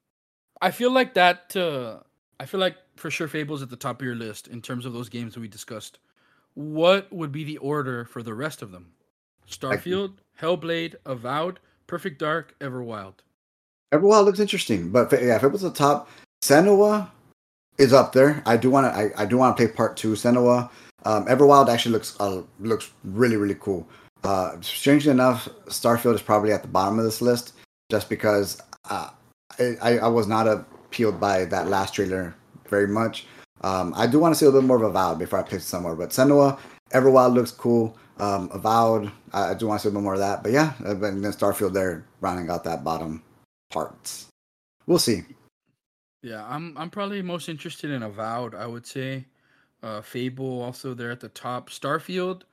I feel like that. Uh, I feel like for sure Fable's at the top of your list in terms of those games that we discussed. What would be the order for the rest of them? Starfield, Hellblade, Avowed, Perfect Dark, Everwild. Everwild looks interesting, but if- yeah, if it was the top, Senua is up there. I do want to. I, I do want to play part two. Senua, um, Everwild actually looks uh, looks really really cool. Uh, strangely enough, Starfield is probably at the bottom of this list, just because uh, I, I was not appealed by that last trailer very much. Um, I do want to see a little bit more of Avowed before I pick somewhere, but Senua, Everwild looks cool. Um, Avowed, I, I do want to see a little bit more of that, but yeah, uh, but then Starfield there rounding out that bottom parts. We'll see. Yeah, I'm I'm probably most interested in Avowed. I would say, uh, Fable also there at the top. Starfield,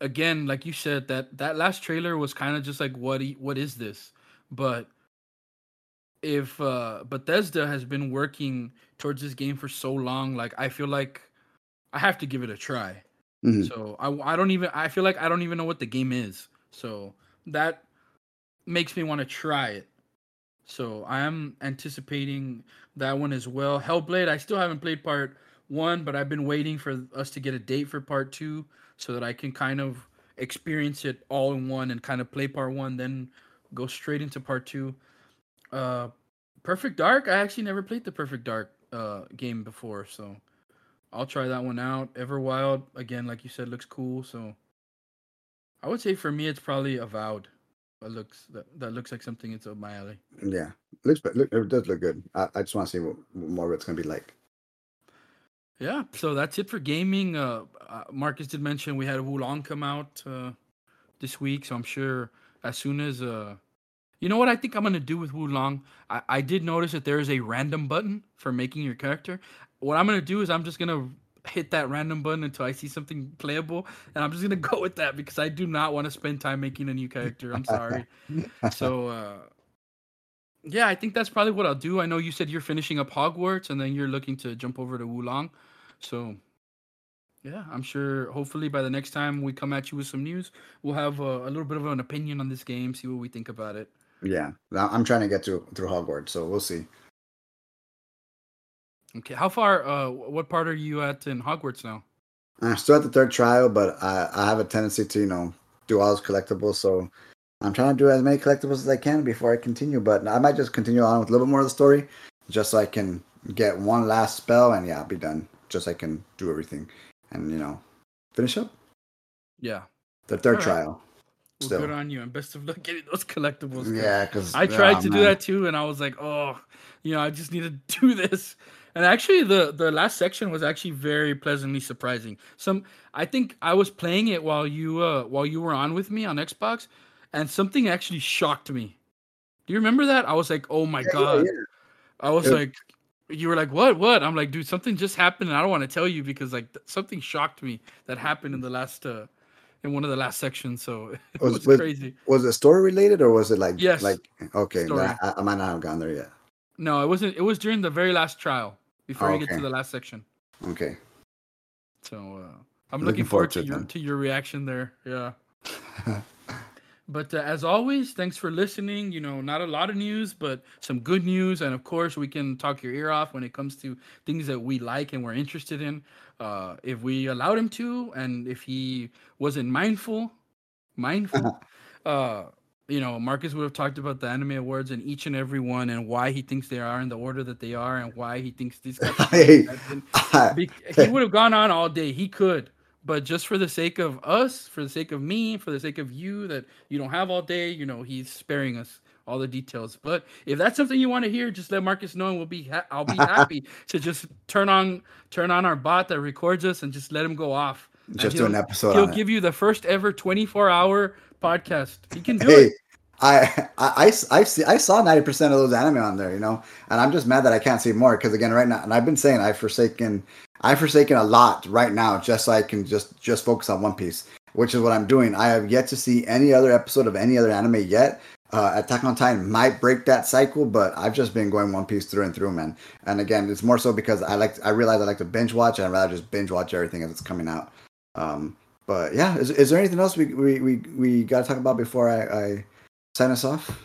again, like you said, that that last trailer was kind of just like what what is this? But if uh, Bethesda has been working towards this game for so long, like I feel like I have to give it a try. Mhm. So I I don't even I feel like I don't even know what the game is. So that makes me want to try it. So I am anticipating that one as well. Hellblade, I still haven't played part one, but I've been waiting for us to get a date for part two so that I can kind of experience it all in one and kind of play part one, then go straight into part two. Uh, Perfect Dark, I actually never played the Perfect Dark uh, game before, so I'll try that one out. Everwild, again, like you said, looks cool. So I would say for me, it's probably Avowed. That looks that, that looks like something it's up my alley. Yeah, looks look, it does look good. I, I just want to see what, what more it's gonna be like. Yeah, so that's it for gaming. Uh, uh, Marcus did mention we had Wo Long come out uh, this week, so I'm sure as soon as uh, you know what I think I'm gonna do with Wo Long. I, I did notice that there is a random button for making your character. What I'm gonna do is I'm just gonna hit that random button until I see something playable, and I'm just gonna go with that because I do not want to spend time making a new character. I'm sorry. so uh, yeah, I think that's probably what I'll do. I know you said you're finishing up Hogwarts and then you're looking to jump over to Wo Long. So yeah, I'm sure hopefully by the next time we come at you with some news, we'll have a, a little bit of an opinion on this game, see what we think about it. Yeah, I'm trying to get through through Hogwarts, so we'll see. Okay, how far uh what part are you at in Hogwarts now? I'm still at the third trial, but I, I have a tendency to you know do all those collectibles, so I'm trying to do as many collectibles as I can before I continue. But I might just continue on with a little bit more of the story, just so I can get one last spell, and yeah, I'll be done. Just so I can do everything, and you know, finish up Yeah. the third Alright. trial. Well, Still. good on you and best of luck getting those collectibles. Yeah, because I tried to do that too, and I was like, oh, you know, I just need to do this. And actually, the the last section was actually very pleasantly surprising. Some, I think I was playing it while you uh while you were on with me on Xbox, and something actually shocked me. Do you remember that? I was like, oh my god. I was Yeah. like, you were like, what, what? I'm like, dude, something just happened, and I don't want to tell you because like th- something shocked me that happened in the last uh in one of the last sections. So it Was- was, crazy. Was it story related or was it like Yes. like okay? I, I might not have gone there yet. No, it wasn't. It was during the very last trial before you get to the last section. Okay. So uh, I'm Looking looking, forward forward, to to, your to your reaction there. Yeah. But uh, as always, thanks for listening. You know, not a lot of news, but some good news, and of course, we can talk your ear off when it comes to things that we like and we're interested in. Uh, if we allowed him to, and if he wasn't mindful, mindful, uh, you know, Marcus would have talked about the anime awards and each and every one, and why he thinks they are in the order that they are, and why he thinks these guys. Hey, he would have gone on all day. He could, but just for the sake of us, for the sake of me, for the sake of you, that you don't have all day, you know, he's sparing us all the details. But if that's something you want to hear, just let Marcus know, and we'll be ha- I'll be happy to just turn on turn on our bot that records us and just let him go off. Just do an episode He'll on it. give you the first ever 24 hour podcast. He can do Hey, it. I, I, I, I, see, I saw 90% of those anime on there, you know, and I'm just mad that I can't see more because again, right now, and I've been saying I've forsaken, I've forsaken a lot right now just so I can just, just focus on One Piece, which is what I'm doing. I have yet to see any other episode of any other anime yet. Uh, Attack on Titan might break that cycle, but I've just been going One Piece through and through, man. And again, it's more so because I like, I realize I like to binge watch, and I'd rather just binge watch everything as it's coming out. Um, but yeah, is, is there anything else we we we, we got to talk about before I, I sign us off?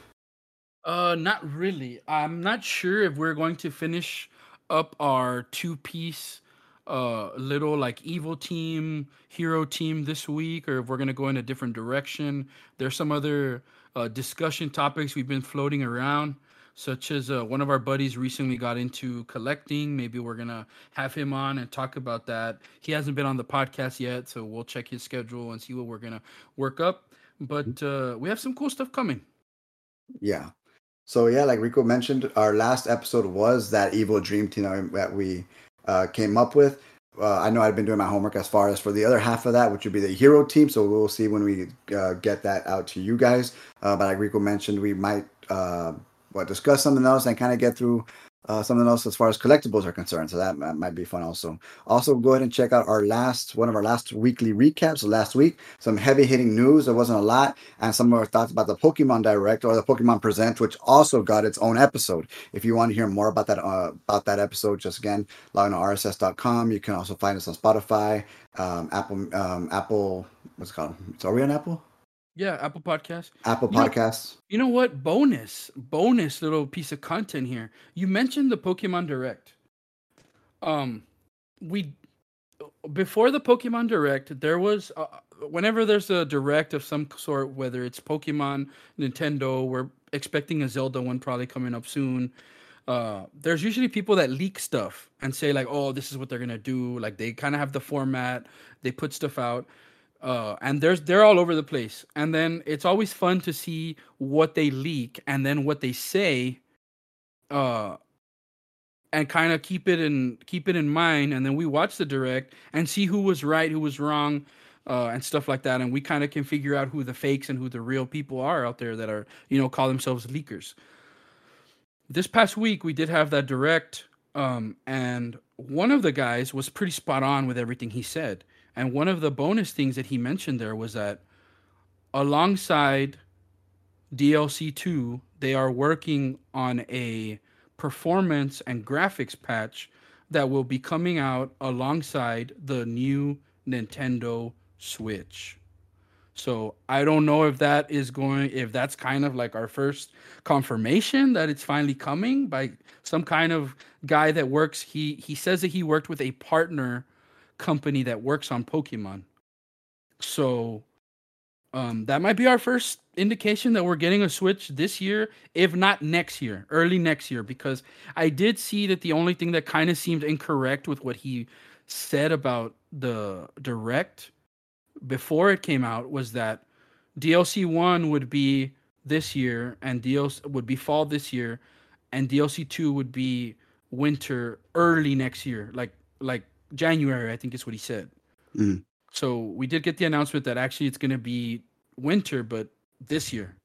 Uh, not really. I'm not sure if we're going to finish up our two piece, uh, little like evil team, hero team this week, or if we're gonna go in a different direction. There's some other uh, discussion topics we've been floating around, such as uh, one of our buddies recently got into collecting. Maybe we're gonna have him on and talk about that. He hasn't been on the podcast yet, so we'll check his schedule and see what we're gonna work up. But uh, we have some cool stuff coming. Yeah. So yeah, like Rico mentioned, our last episode was that evil dream team that we- that we uh, came up with. Uh, I know I've been doing my homework as far as for the other half of that, which would be the hero team. So we'll see when we uh, get that out to you guys. Uh, but like Rico mentioned, we might uh, what discuss something else and kind of get through uh, something else as far as collectibles are concerned. So that might be fun also. Also, go ahead and check out our last one of our last weekly recaps. last week, some heavy hitting news. There wasn't a lot, and some of our thoughts about the Pokemon Direct or the Pokemon Present, which also got its own episode. If you want to hear more about that uh, about that episode, just again log on to rss.com. You can also find us on Spotify, um, Apple, um, Apple. What's it called? Are we on Apple? Yeah, Apple Podcast. Apple You know- Podcasts. You know what? Bonus, bonus little piece of content here. You mentioned the Pokemon Direct. Um, we before the Pokemon Direct, there was uh, whenever there's a direct of some sort, whether it's Pokemon, Nintendo, we're expecting a Zelda one probably coming up soon. Uh, there's usually people that leak stuff and say like, "Oh, this is what they're gonna do." Like they kind of have the format, they put stuff out uh, and there's they're all over the place. And then it's always fun to see what they leak and then what they say, uh, and kind of keep it in keep it in mind. And then we watch the direct and see who was right, who was wrong, uh, and stuff like that. And we kind of can figure out who the fakes and who the real people are out there that are you know call themselves leakers. This past week we did have that direct, um, and one of the guys was pretty spot on with everything he said. And one of the bonus things that he mentioned there was that alongside DLC 2, they are working on a performance and graphics patch that will be coming out alongside the new Nintendo Switch. So I don't know if that is going if that's kind of like our first confirmation that it's finally coming by some kind of guy that works he he says that he worked with a partner company that works on Pokemon. So um that might be our first indication that we're getting a Switch this year, if not next year, early next year because I did see that the only thing that kind of seemed incorrect with what he said about the direct before it came out was that DLC 1 would be this year and DLC would be fall this year and DLC 2 would be winter early next year like like January I think is what he said. Mhm. So we did get the announcement that actually it's going to be winter but this year.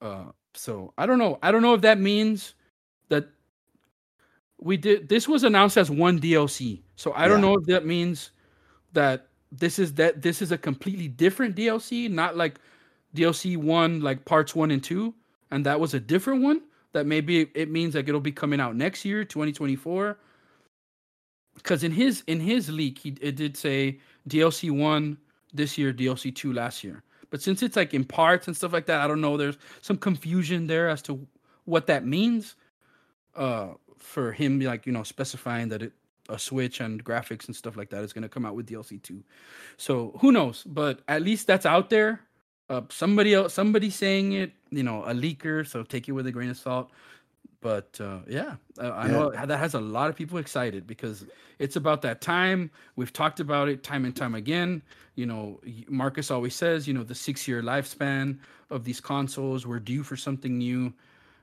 Uh so I don't know. I don't know if that means that we did this was announced as one DLC. So I don't know if that means that this is that this is a completely different DLC, not like DLC 1 like parts 1 and 2 and that was a different one that maybe it means like it'll be coming out next year, 2024. Because in his in his leak, he it did say DLC one this year, DLC two last year. But since it's like in parts and stuff like that, I don't know. There's some confusion there as to what that means. Uh, for him, like you know, specifying that it a Switch and graphics and stuff like that is going to come out with DLC two. So who knows? But at least that's out there. Uh, somebody else, somebody saying it, you know, a leaker. So take it with a grain of salt. But uh, yeah, I yeah. know that has a lot of people excited because it's about that time. We've talked about it time and time again. You know, Marcus always says, you know, the six year lifespan of these consoles. We're due for something new,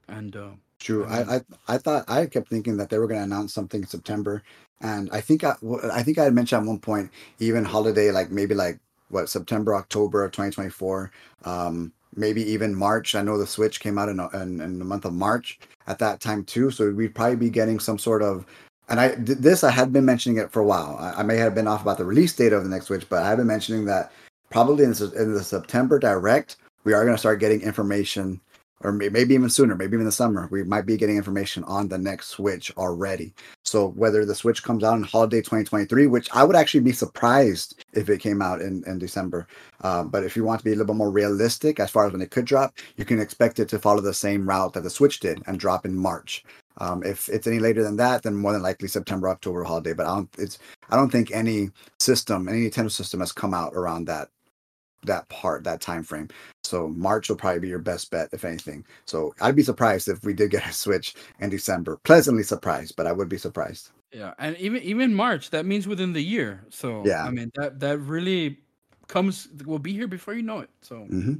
and uh, True. I, I I thought I kept thinking that they were going to announce something in September, and I think I I think I had mentioned at one point even holiday like maybe like what September October of 2024, um, maybe even March. I know the Switch came out in, in in the month of March at that time too, so we'd probably be getting some sort of and I this I had been mentioning it for a while. I, I, may have been off about the release date of the next Switch, but I have been mentioning that probably in, in the September Direct we are going to start getting information, or maybe even sooner, maybe even the summer. We might be getting information on the next Switch already. So whether the Switch comes out in holiday 2023, which I would actually be surprised if it came out in in December. Uh, but if you want to be a little bit more realistic as far as when it could drop, you can expect it to follow the same route that the Switch did and drop in March. Um, if it's any later than that, then more than likely September, October holiday. But I don't. It's I don't think any system, any Nintendo system, has come out around that that part, that time frame. So March will probably be your best bet, if anything. So I'd be surprised if we did get a Switch in December. Pleasantly surprised, but I would be surprised. Yeah, and even even March, that means within the year. So yeah, I mean that that really comes will be here before you know it. So. Mm-hmm.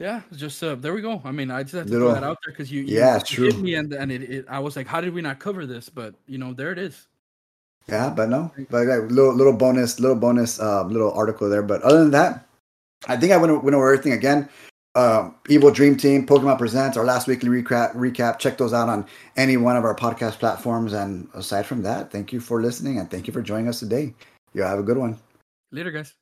Yeah, just uh, there we go. I mean, I just have to Little, throw that out there because you, you, yeah, you true. hit me and and it, it, I was like, how did we not cover this? But you know, there it is. Yeah, but no, but like, little little bonus, little bonus, uh, little article there. But other than that, I think I went went over everything again. Um, Evil Dream Team, Pokemon Presents, our last weekly recap. Recap. Check those out on any one of our podcast platforms. And aside from that, thank you for listening and thank you for joining us today. You have a good one. Later, guys.